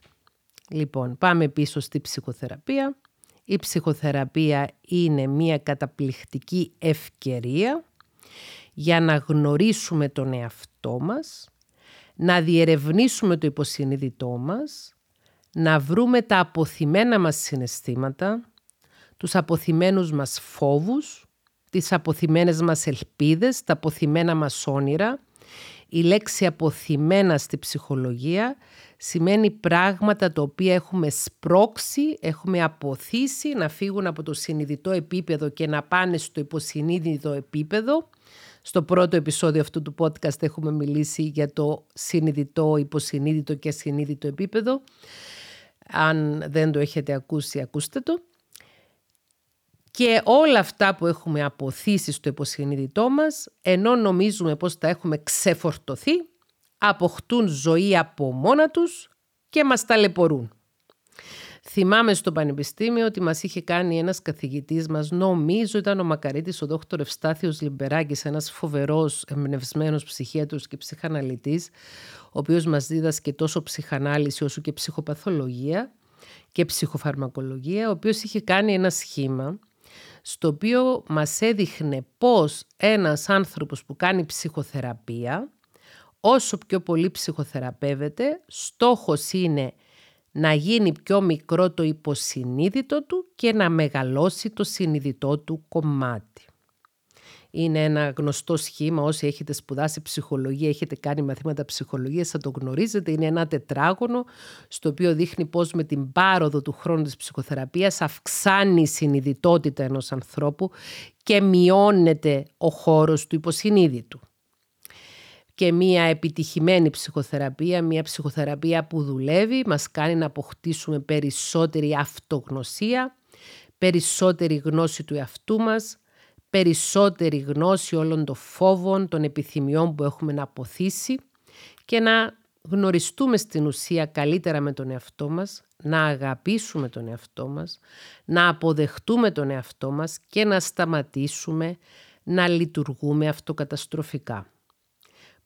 Speaker 1: Λοιπόν, πάμε πίσω στη ψυχοθεραπεία. Η ψυχοθεραπεία είναι μια καταπληκτική ευκαιρία για να γνωρίσουμε τον εαυτό μας, να διερευνήσουμε το υποσυνείδητό μας, να βρούμε τα αποθυμένα μας συναισθήματα, τους αποθυμένους μας φόβους, τις αποθυμένες μας ελπίδες, τα αποθυμένα μας όνειρα. Η λέξη αποθυμένα στη ψυχολογία σημαίνει πράγματα τα οποία έχουμε σπρώξει, έχουμε αποθήσει να φύγουν από το συνειδητό επίπεδο και να πάνε στο υποσυνείδητο επίπεδο. Στο πρώτο επεισόδιο αυτού του podcast έχουμε μιλήσει για το συνειδητό, υποσυνείδητο και ασυνείδητο επίπεδο. Αν δεν το έχετε ακούσει, ακούστε το. Και όλα αυτά που έχουμε αποθήσει στο υποσυνείδητό μας, ενώ νομίζουμε πως τα έχουμε ξεφορτωθεί, αποκτούν ζωή από μόνα τους και μας ταλαιπωρούν. Θυμάμαι στο Πανεπιστήμιο ότι μας είχε κάνει ένας καθηγητής μας, νομίζω ήταν ο Μακαρίτης, ο δόκτωρ Ευστάθιος Λιμπεράκης, ένας φοβερός εμπνευσμένος ψυχίατρος και ψυχαναλυτής, ο οποίος μας δίδασκε τόσο ψυχανάλυση όσο και ψυχοπαθολογία και ψυχοφαρμακολογία, ο οποίος είχε κάνει ένα σχήμα στο οποίο μας έδειχνε πώς ένας άνθρωπος που κάνει ψυχοθεραπεία, όσο πιο πολύ ψυχοθεραπεύεται, στόχος είναι να γίνει πιο μικρό το υποσυνείδητο του και να μεγαλώσει το συνειδητό του κομμάτι. Είναι ένα γνωστό σχήμα, όσοι έχετε σπουδάσει ψυχολογία, έχετε κάνει μαθήματα ψυχολογίας, θα το γνωρίζετε. Είναι ένα τετράγωνο, στο οποίο δείχνει πώς με την πάροδο του χρόνου της ψυχοθεραπείας αυξάνει η συνειδητότητα ενός ανθρώπου και μειώνεται ο χώρος του υποσυνείδητου και μια επιτυχημένη ψυχοθεραπεία, μια ψυχοθεραπεία που δουλεύει, μας κάνει να αποκτήσουμε περισσότερη αυτογνωσία, περισσότερη γνώση του εαυτού μας, περισσότερη γνώση όλων των φόβων, των επιθυμιών που έχουμε να αποθήσει και να γνωριστούμε στην ουσία καλύτερα με τον εαυτό μας, να αγαπήσουμε τον εαυτό μας, να αποδεχτούμε τον εαυτό μας και να σταματήσουμε να λειτουργούμε αυτοκαταστροφικά.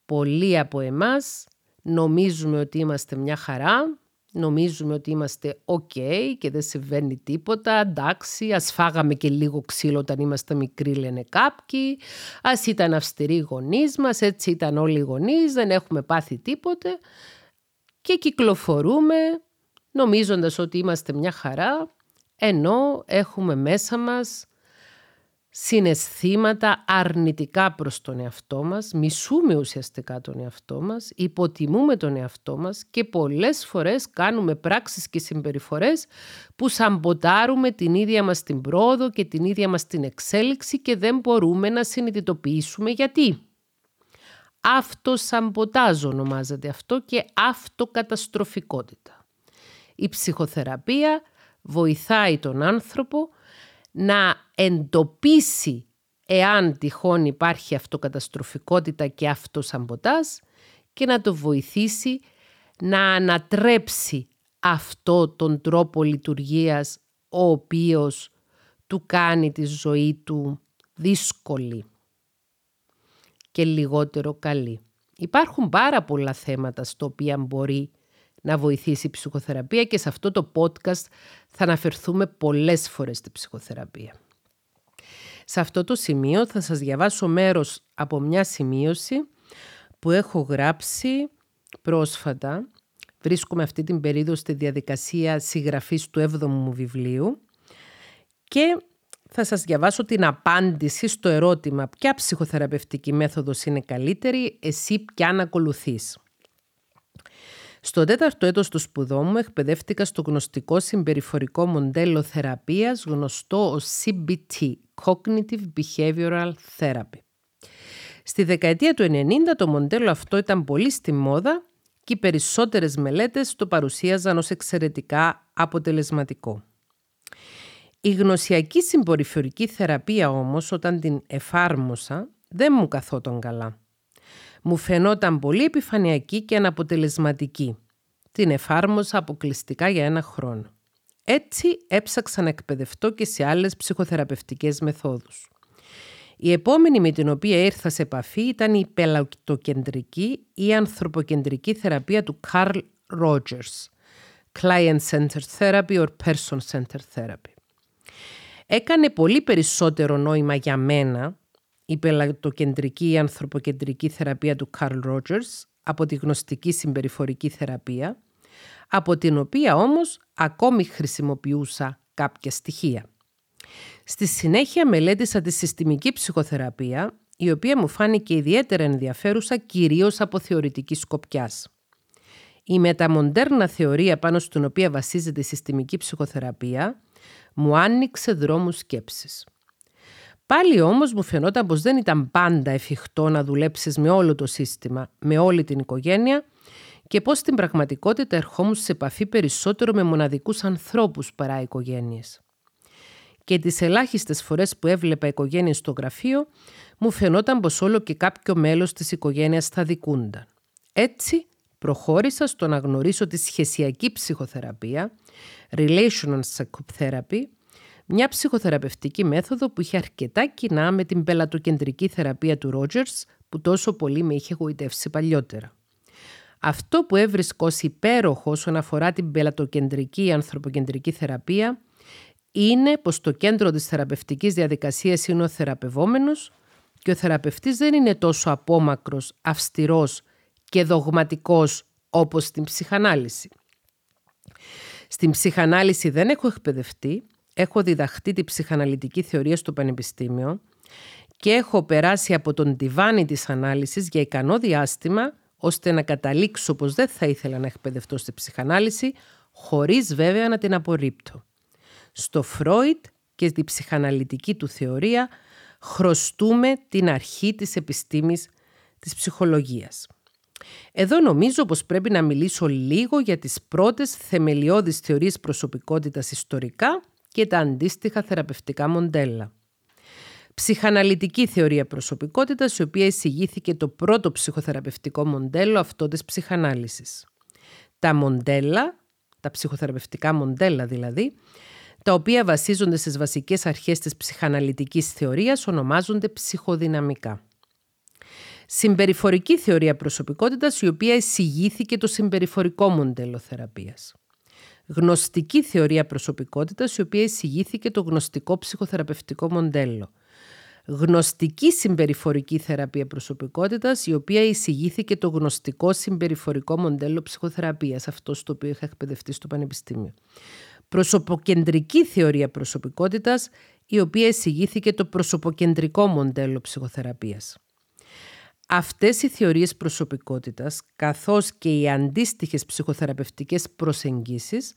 Speaker 1: Πολλοί από εμάς νομίζουμε ότι είμαστε μια χαρά, νομίζουμε ότι είμαστε ok και δεν συμβαίνει τίποτα, εντάξει, ας φάγαμε και λίγο ξύλο όταν είμαστε μικροί λένε κάποιοι, ας ήταν αυστηροί οι γονείς μας, έτσι ήταν όλοι οι γονείς, δεν έχουμε πάθει τίποτε. Και κυκλοφορούμε νομίζοντας ότι είμαστε μια χαρά, ενώ έχουμε μέσα μας συναισθήματα αρνητικά προς τον εαυτό μας, μισούμε ουσιαστικά τον εαυτό μας, υποτιμούμε τον εαυτό μας και πολλές φορές κάνουμε πράξεις και συμπεριφορές που σαμποτάρουμε την ίδια μας την πρόοδο και την ίδια μας την εξέλιξη και δεν μπορούμε να συνειδητοποιήσουμε γιατί. Αυτοσαμποτάζ ονομάζεται αυτό και αυτοκαταστροφικότητα. Η ψυχοθεραπεία βοηθάει τον άνθρωπο να εντοπίσει εάν τυχόν υπάρχει αυτοκαταστροφικότητα και αυτοσαμποτάζ και να το βοηθήσει να ανατρέψει αυτό τον τρόπο λειτουργίας ο οποίος του κάνει τη ζωή του δύσκολη και λιγότερο καλή. Υπάρχουν πάρα πολλά θέματα στο οποία μπορεί να βοηθήσει η ψυχοθεραπεία και σε αυτό το podcast θα αναφερθούμε πολλές φορές στη ψυχοθεραπεία. Σε αυτό το σημείο θα σας διαβάσω μέρος από μια σημείωση που έχω γράψει πρόσφατα. Βρίσκομαι αυτή την περίοδο στη διαδικασία συγγραφής του 7ου μου βιβλίου και θα σας διαβάσω την απάντηση στο ερώτημα ποια ψυχοθεραπευτική μέθοδος είναι καλύτερη, εσύ ποια να ακολουθείς. Στο τέταρτο έτος του σπουδών μου εκπαιδεύτηκα στο γνωστικό συμπεριφορικό μοντέλο θεραπείας γνωστό ως CBT, Cognitive Behavioral Therapy. Στη δεκαετία του 90 το μοντέλο αυτό ήταν πολύ στη μόδα και οι περισσότερες μελέτες το παρουσίαζαν ως εξαιρετικά αποτελεσματικό. Η γνωσιακή συμπεριφορική θεραπεία όμως όταν την εφάρμοσα δεν μου καθόταν καλά μου φαινόταν πολύ επιφανειακή και αναποτελεσματική. Την εφάρμοσα αποκλειστικά για ένα χρόνο. Έτσι έψαξα να εκπαιδευτώ και σε άλλες ψυχοθεραπευτικές μεθόδους. Η επόμενη με την οποία ήρθα σε επαφή ήταν η πελατοκεντρική ή ανθρωποκεντρική θεραπεία του Carl Rogers, Client-Centered Therapy or Person-Centered Therapy. Έκανε πολύ περισσότερο νόημα για μένα η πελατοκεντρική ή ανθρωποκεντρική θεραπεία του Carl Rogers από τη γνωστική συμπεριφορική θεραπεία, από την οποία όμως ακόμη χρησιμοποιούσα κάποια στοιχεία. Στη συνέχεια μελέτησα τη συστημική ψυχοθεραπεία, η οποία μου φάνηκε ιδιαίτερα ενδιαφέρουσα κυρίως από θεωρητική σκοπιάς. Η μεταμοντέρνα θεωρία πάνω στην οποία βασίζεται η συστημική ψυχοθεραπεία μου άνοιξε δρόμους σκέψης. Πάλι όμως μου φαινόταν πως δεν ήταν πάντα εφικτό να δουλέψεις με όλο το σύστημα, με όλη την οικογένεια και πως στην πραγματικότητα ερχόμουν σε επαφή περισσότερο με μοναδικούς ανθρώπους παρά οικογένειες. Και τις ελάχιστες φορές που έβλεπα οικογένειες στο γραφείο, μου φαινόταν πως όλο και κάποιο μέλος της οικογένειας θα δικούνταν. Έτσι, προχώρησα στο να γνωρίσω τη σχεσιακή ψυχοθεραπεία, relational psychotherapy, μια ψυχοθεραπευτική μέθοδο που είχε αρκετά κοινά με την πελατοκεντρική θεραπεία του Rogers που τόσο πολύ με είχε γοητεύσει παλιότερα. Αυτό που έβρισκω ως υπέροχο όσον αφορά την πελατοκεντρική ανθρωποκεντρική θεραπεία είναι πως το κέντρο της θεραπευτικής διαδικασίας είναι ο θεραπευόμενος και ο θεραπευτής δεν είναι τόσο απόμακρος, αυστηρός και δογματικός όπως στην ψυχανάλυση. Στην ψυχανάλυση δεν έχω εκπαιδευτεί, έχω διδαχτεί τη ψυχαναλυτική θεωρία στο Πανεπιστήμιο και έχω περάσει από τον τιβάνι της ανάλυσης για ικανό διάστημα ώστε να καταλήξω πως δεν θα ήθελα να εκπαιδευτώ στη ψυχανάλυση χωρίς βέβαια να την απορρίπτω. Στο Φρόιτ και στη ψυχαναλυτική του θεωρία χρωστούμε την αρχή της επιστήμης της ψυχολογίας. Εδώ νομίζω πως πρέπει να μιλήσω λίγο για τις πρώτες θεμελιώδεις θεωρίες προσωπικότητας ιστορικά και τα αντίστοιχα θεραπευτικά μοντέλα. Ψυχαναλυτική θεωρία προσωπικότητας, η οποία εισηγήθηκε το πρώτο ψυχοθεραπευτικό μοντέλο αυτό της ψυχανάλυσης. Τα μοντέλα, τα ψυχοθεραπευτικά μοντέλα δηλαδή, τα οποία βασίζονται στις βασικές αρχές της ψυχαναλυτικής θεωρίας, ονομάζονται ψυχοδυναμικά. Συμπεριφορική θεωρία προσωπικότητας, η οποία εισηγήθηκε το συμπεριφορικό μοντέλο θεραπείας. Γνωστική θεωρία προσωπικότητας, η οποία εισηγήθηκε το γνωστικό ψυχοθεραπευτικό μοντέλο. Γνωστική συμπεριφορική θεραπεία προσωπικότητας, η οποία εισηγήθηκε το γνωστικό συμπεριφορικό μοντέλο ψυχοθεραπείας, αυτό στο οποίο είχα εκπαιδευτεί στο Πανεπιστήμιο προσωποκεντρική θεωρία προσωπικότητας, η οποία εισηγήθηκε το προσωποκεντρικό μοντέλο ψυχοθεραπείας. Αυτές οι θεωρίες προσωπικότητας, καθώς και οι αντίστοιχες ψυχοθεραπευτικές προσεγγίσεις,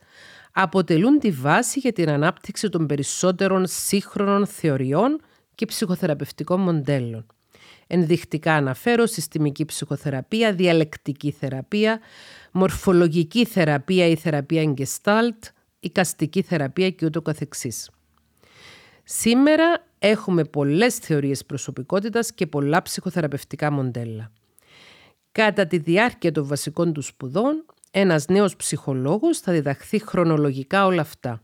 Speaker 1: αποτελούν τη βάση για την ανάπτυξη των περισσότερων σύγχρονων θεωριών και ψυχοθεραπευτικών μοντέλων. Ενδεικτικά αναφέρω συστημική ψυχοθεραπεία, διαλεκτική θεραπεία, μορφολογική θεραπεία ή θεραπεία Gestalt, οικαστική θεραπεία και ούτω καθεξής. Σήμερα έχουμε πολλές θεωρίες προσωπικότητας και πολλά ψυχοθεραπευτικά μοντέλα. Κατά τη διάρκεια των βασικών του σπουδών, ένας νέος ψυχολόγος θα διδαχθεί χρονολογικά όλα αυτά.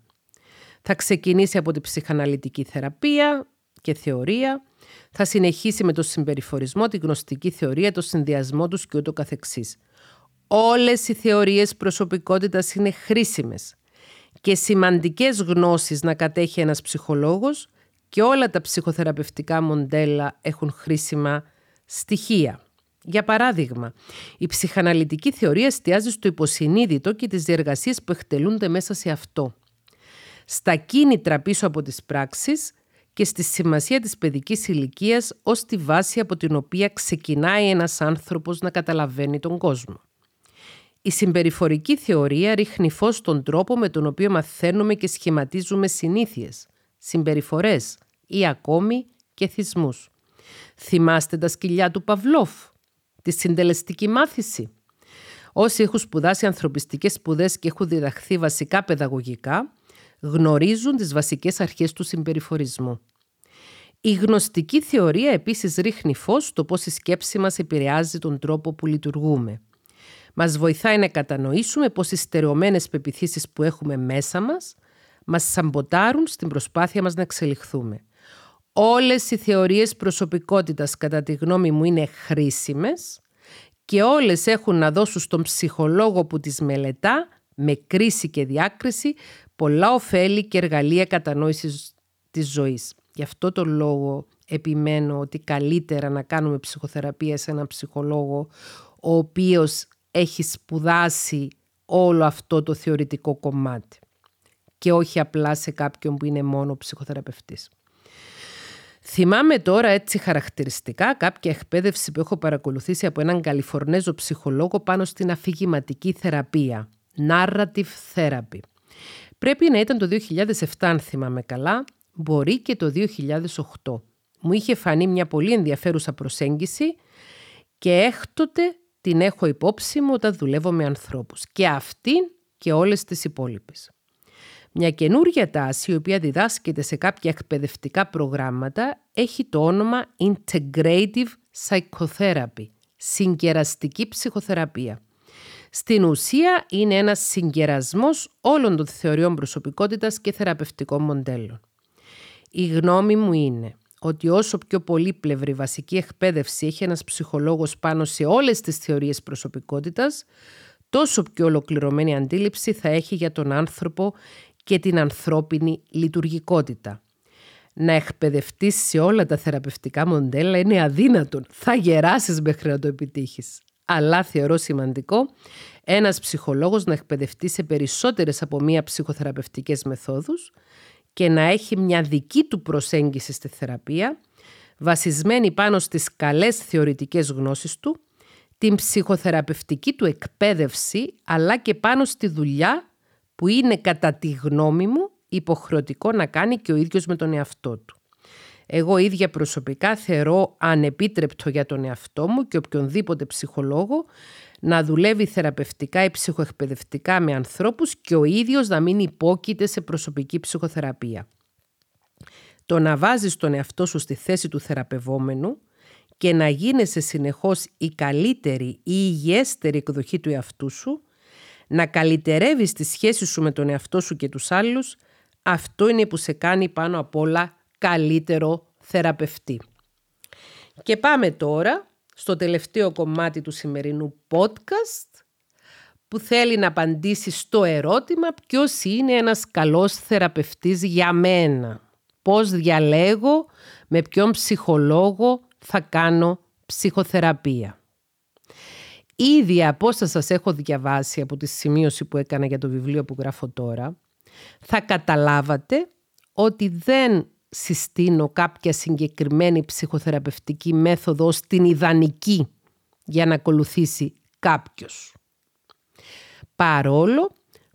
Speaker 1: Θα ξεκινήσει από την ψυχαναλυτική θεραπεία και θεωρία, θα συνεχίσει με το συμπεριφορισμό, τη γνωστική θεωρία, το συνδυασμό τους και ούτω καθεξής. Όλες οι θεωρίες προσωπικότητας είναι χρήσιμες και σημαντικές γνώσεις να κατέχει ένας ψυχολόγος και όλα τα ψυχοθεραπευτικά μοντέλα έχουν χρήσιμα στοιχεία. Για παράδειγμα, η ψυχαναλυτική θεωρία εστιάζει στο υποσυνείδητο και τις διεργασίες που εκτελούνται μέσα σε αυτό. Στα κίνητρα πίσω από τις πράξεις και στη σημασία της παιδικής ηλικίας ως τη βάση από την οποία ξεκινάει ένας άνθρωπος να καταλαβαίνει τον κόσμο. Η συμπεριφορική θεωρία ρίχνει φως στον τρόπο με τον οποίο μαθαίνουμε και σχηματίζουμε συνήθειες, συμπεριφορές ή ακόμη και θυσμούς. Θυμάστε τα σκυλιά του Παυλόφ, τη συντελεστική μάθηση. Όσοι έχουν σπουδάσει ανθρωπιστικές σπουδές και έχουν διδαχθεί βασικά παιδαγωγικά, γνωρίζουν τις βασικές αρχές του συμπεριφορισμού. Η γνωστική θεωρία επίσης ρίχνει φως στο πώς η σκέψη μας επηρεάζει τον τρόπο που λειτουργούμε. Μας βοηθάει να κατανοήσουμε πως οι στερεωμένες πεπιθήσεις που έχουμε μέσα μας μας σαμποτάρουν στην προσπάθεια μας να εξελιχθούμε. Όλες οι θεωρίες προσωπικότητας κατά τη γνώμη μου είναι χρήσιμες και όλες έχουν να δώσουν στον ψυχολόγο που τις μελετά με κρίση και διάκριση πολλά ωφέλη και εργαλεία κατανόησης της ζωής. Γι' αυτό το λόγο επιμένω ότι καλύτερα να κάνουμε ψυχοθεραπεία σε έναν ψυχολόγο ο οποίος έχει σπουδάσει όλο αυτό το θεωρητικό κομμάτι και όχι απλά σε κάποιον που είναι μόνο ψυχοθεραπευτής. Θυμάμαι τώρα έτσι χαρακτηριστικά κάποια εκπαίδευση που έχω παρακολουθήσει από έναν Καλιφορνέζο ψυχολόγο πάνω στην αφηγηματική θεραπεία, narrative therapy. Πρέπει να ήταν το 2007 αν θυμάμαι καλά, μπορεί και το 2008. Μου είχε φανεί μια πολύ ενδιαφέρουσα προσέγγιση και έκτοτε την έχω υπόψη μου όταν δουλεύω με ανθρώπους. Και αυτήν και όλες τις υπόλοιπες. Μια καινούργια τάση, η οποία διδάσκεται σε κάποια εκπαιδευτικά προγράμματα, έχει το όνομα Integrative Psychotherapy, συγκεραστική ψυχοθεραπεία. Στην ουσία είναι ένας συγκερασμός όλων των θεωριών προσωπικότητας και θεραπευτικών μοντέλων. Η γνώμη μου είναι ότι όσο πιο πολύπλευρη βασική εκπαίδευση έχει ένας ψυχολόγος πάνω σε όλες τις θεωρίες προσωπικότητας, τόσο πιο ολοκληρωμένη αντίληψη θα έχει για τον άνθρωπο και την ανθρώπινη λειτουργικότητα. Να εκπαιδευτείς σε όλα τα θεραπευτικά μοντέλα είναι αδύνατον. Θα γεράσεις μέχρι να το επιτύχεις. Αλλά θεωρώ σημαντικό ένας ψυχολόγος να εκπαιδευτεί σε περισσότερες από μία ψυχοθεραπευτικές μεθόδους και να έχει μια δική του προσέγγιση στη θεραπεία βασισμένη πάνω στις καλές θεωρητικές γνώσεις του, την ψυχοθεραπευτική του εκπαίδευση αλλά και πάνω στη δουλειά που είναι κατά τη γνώμη μου υποχρεωτικό να κάνει και ο ίδιος με τον εαυτό του. Εγώ ίδια προσωπικά θεωρώ ανεπίτρεπτο για τον εαυτό μου και οποιονδήποτε ψυχολόγο να δουλεύει θεραπευτικά ή ψυχοεκπαιδευτικά με ανθρώπους και ο ίδιος να μην υπόκειται σε προσωπική ψυχοθεραπεία. Το να βάζεις τον εαυτό σου στη θέση του θεραπευόμενου και να γίνεσαι συνεχώς η καλύτερη ή υγιέστερη εκδοχή του εαυτού σου, να καλυτερεύεις τη σχέση σου με τον εαυτό σου και τους άλλους, αυτό είναι που σε κάνει πάνω απ' όλα καλύτερο θεραπευτή. Και πάμε τώρα στο τελευταίο κομμάτι του σημερινού podcast που θέλει να απαντήσει στο ερώτημα ποιος είναι ένας καλός θεραπευτής για μένα. Πώς διαλέγω με ποιον ψυχολόγο θα κάνω ψυχοθεραπεία. Ήδη από όσα σας έχω διαβάσει από τη σημείωση που έκανα για το βιβλίο που γράφω τώρα, θα καταλάβατε ότι δεν συστήνω κάποια συγκεκριμένη ψυχοθεραπευτική μέθοδο ως την ιδανική για να ακολουθήσει κάποιος. Παρόλο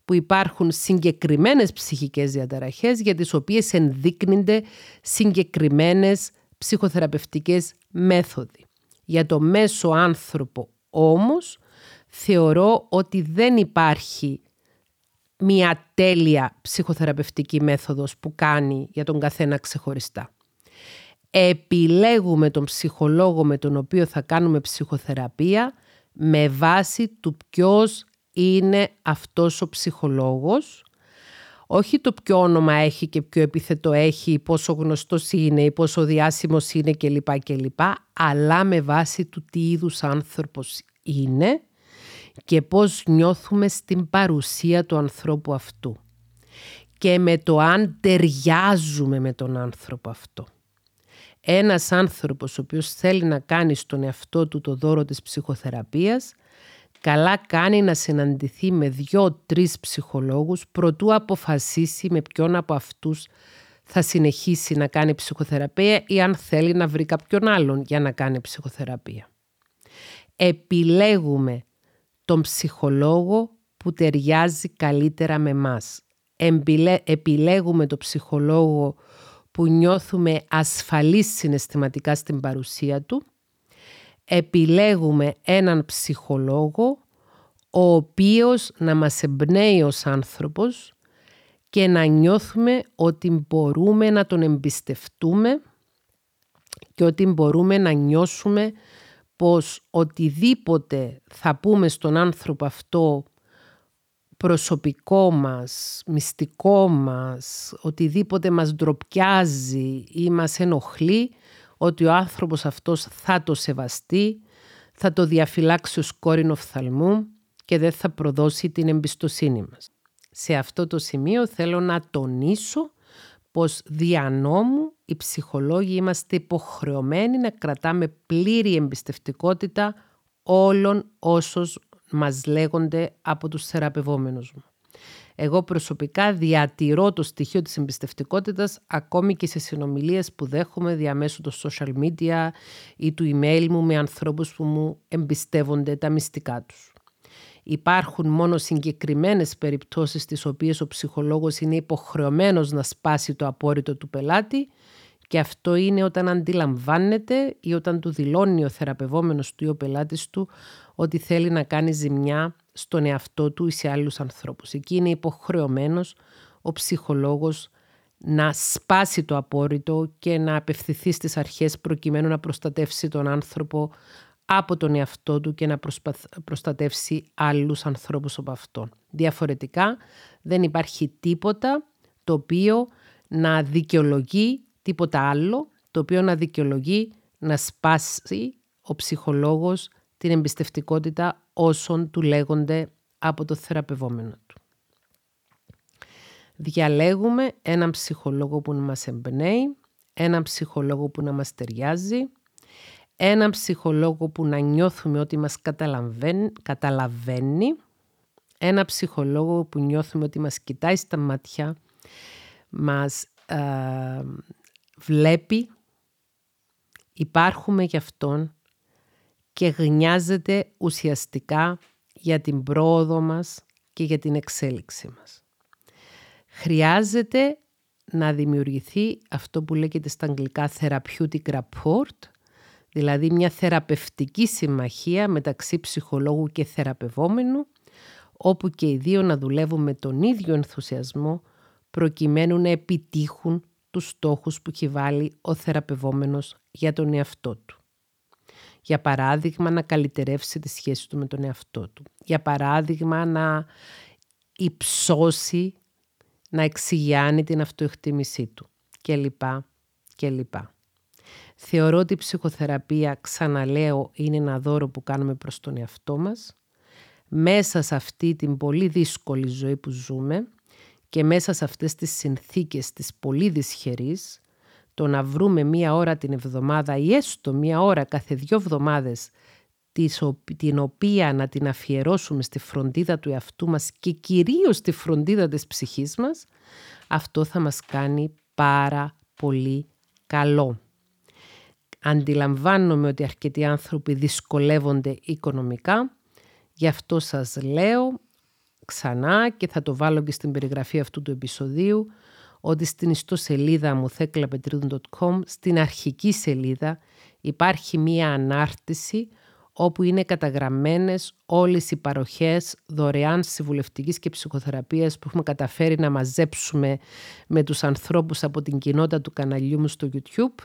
Speaker 1: που υπάρχουν συγκεκριμένες ψυχικές διαταραχές για τις οποίες ενδείκνυνται συγκεκριμένες ψυχοθεραπευτικές μέθοδοι. Για το μέσο άνθρωπο όμως θεωρώ ότι δεν υπάρχει μια τέλεια ψυχοθεραπευτική μέθοδος που κάνει για τον καθένα ξεχωριστά. Επιλέγουμε τον ψυχολόγο με τον οποίο θα κάνουμε ψυχοθεραπεία με βάση του ποιος είναι αυτός ο ψυχολόγος, όχι το ποιο όνομα έχει και ποιο επίθετο έχει, πόσο γνωστός είναι ή πόσο διάσημος είναι κλπ. κλπ. Αλλά με βάση του τι είδους άνθρωπος είναι και πώς νιώθουμε στην παρουσία του ανθρώπου αυτού και με το αν ταιριάζουμε με τον άνθρωπο αυτό. Ένας άνθρωπος ο οποίος θέλει να κάνει στον εαυτό του το δώρο της ψυχοθεραπείας καλά κάνει να συναντηθεί με δυο-τρεις ψυχολόγους προτού αποφασίσει με ποιον από αυτούς θα συνεχίσει να κάνει ψυχοθεραπεία ή αν θέλει να βρει κάποιον άλλον για να κάνει ψυχοθεραπεία. Επιλέγουμε τον ψυχολόγο που ταιριάζει καλύτερα με μας. Επιλέγουμε τον ψυχολόγο που νιώθουμε ασφαλείς συναισθηματικά στην παρουσία του. Επιλέγουμε έναν ψυχολόγο ο οποίος να μας εμπνέει ως άνθρωπος και να νιώθουμε ότι μπορούμε να τον εμπιστευτούμε και ότι μπορούμε να νιώσουμε πως οτιδήποτε θα πούμε στον άνθρωπο αυτό προσωπικό μας, μυστικό μας, οτιδήποτε μας ντροπιάζει ή μας ενοχλεί, ότι ο άνθρωπος αυτός θα το σεβαστεί, θα το διαφυλάξει ως κόρηνο φθαλμού και δεν θα προδώσει την εμπιστοσύνη μας. Σε αυτό το σημείο θέλω να τονίσω πως δια νόμου οι ψυχολόγοι είμαστε υποχρεωμένοι να κρατάμε πλήρη εμπιστευτικότητα όλων όσων μας λέγονται από τους θεραπευόμενους μου. Εγώ προσωπικά διατηρώ το στοιχείο της εμπιστευτικότητας ακόμη και σε συνομιλίες που δέχομαι διαμέσου των social media ή του email μου με ανθρώπους που μου εμπιστεύονται τα μυστικά τους. Υπάρχουν μόνο συγκεκριμένες περιπτώσεις στις οποίες ο ψυχολόγος είναι υποχρεωμένος να σπάσει το απόρριτο του πελάτη και αυτό είναι όταν αντιλαμβάνεται ή όταν του δηλώνει ο θεραπευόμενος του ή ο πελάτης του ότι θέλει να κάνει ζημιά στον εαυτό του ή σε άλλους ανθρώπους. Εκεί είναι υποχρεωμένος ο ψυχολόγος να σπάσει το απόρριτο και να απευθυνθεί στις αρχές προκειμένου να προστατεύσει τον άνθρωπο από τον εαυτό του και να προστατεύσει άλλους ανθρώπους από αυτόν. Διαφορετικά δεν υπάρχει τίποτα το οποίο να δικαιολογεί τίποτα άλλο, το οποίο να δικαιολογεί να σπάσει ο ψυχολόγος την εμπιστευτικότητα όσων του λέγονται από το θεραπευόμενο του. Διαλέγουμε έναν ψυχολόγο που να μας εμπνέει, έναν ψυχολόγο που να μας ταιριάζει, έναν ψυχολόγο που να νιώθουμε ότι μας καταλαβαίνει, καταλαβαίνει ένα ψυχολόγο που νιώθουμε ότι μας κοιτάει στα μάτια, μας ε, βλέπει, υπάρχουμε γι' αυτόν και γνιάζεται ουσιαστικά για την πρόοδο μας και για την εξέλιξη μας. Χρειάζεται να δημιουργηθεί αυτό που λέγεται στα αγγλικά therapeutic rapport, δηλαδή μια θεραπευτική συμμαχία μεταξύ ψυχολόγου και θεραπευόμενου, όπου και οι δύο να δουλεύουν με τον ίδιο ενθουσιασμό προκειμένου να επιτύχουν τους στόχους που έχει βάλει ο θεραπευόμενος για τον εαυτό του. Για παράδειγμα, να καλυτερεύσει τη σχέση του με τον εαυτό του. Για παράδειγμα, να υψώσει, να εξηγιάνει την αυτοεκτίμησή του. Και λοιπά, και λοιπά. Θεωρώ ότι η ψυχοθεραπεία, ξαναλέω, είναι ένα δώρο που κάνουμε προς τον εαυτό μας. Μέσα σε αυτή την πολύ δύσκολη ζωή που ζούμε και μέσα σε αυτές τις συνθήκες της πολύ δυσχερής, το να βρούμε μία ώρα την εβδομάδα ή έστω μία ώρα κάθε δύο εβδομάδες την οποία να την αφιερώσουμε στη φροντίδα του εαυτού μας και κυρίως στη φροντίδα της ψυχής μας, αυτό θα μας κάνει πάρα πολύ καλό. Αντιλαμβάνομαι ότι αρκετοί άνθρωποι δυσκολεύονται οικονομικά, γι' αυτό σας λέω ξανά και θα το βάλω και στην περιγραφή αυτού του επεισοδίου ότι στην ιστοσελίδα μου theklapetridon.com στην αρχική σελίδα υπάρχει μία ανάρτηση όπου είναι καταγραμμένες όλες οι παροχές δωρεάν συμβουλευτικής και ψυχοθεραπείας που έχουμε καταφέρει να μαζέψουμε με τους ανθρώπους από την κοινότητα του καναλιού μου στο YouTube,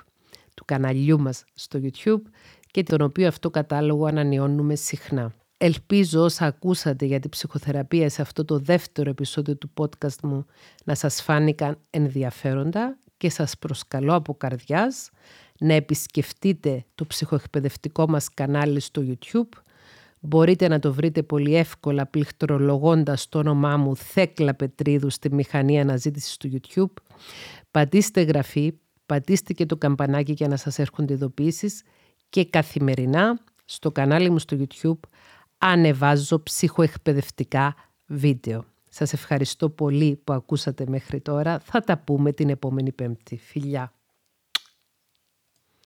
Speaker 1: του καναλιού μας στο YouTube και τον οποίο αυτό κατάλογο ανανεώνουμε συχνά. Ελπίζω όσα ακούσατε για την ψυχοθεραπεία σε αυτό το δεύτερο επεισόδιο του podcast μου να σας φάνηκαν ενδιαφέροντα και σας προσκαλώ από καρδιάς να επισκεφτείτε το ψυχοεκπαιδευτικό μας κανάλι στο YouTube. Μπορείτε να το βρείτε πολύ εύκολα πληκτρολογώντας το όνομά μου Θέκλα Πετρίδου στη μηχανή αναζήτησης του YouTube. Πατήστε γραφή, πατήστε και το καμπανάκι για να σας έρχονται ειδοποιήσεις και καθημερινά στο κανάλι μου στο YouTube ανεβάζω ψυχοεκπαιδευτικά βίντεο. Σας ευχαριστώ πολύ που ακούσατε μέχρι τώρα. Θα τα πούμε την επόμενη πέμπτη. Φιλιά!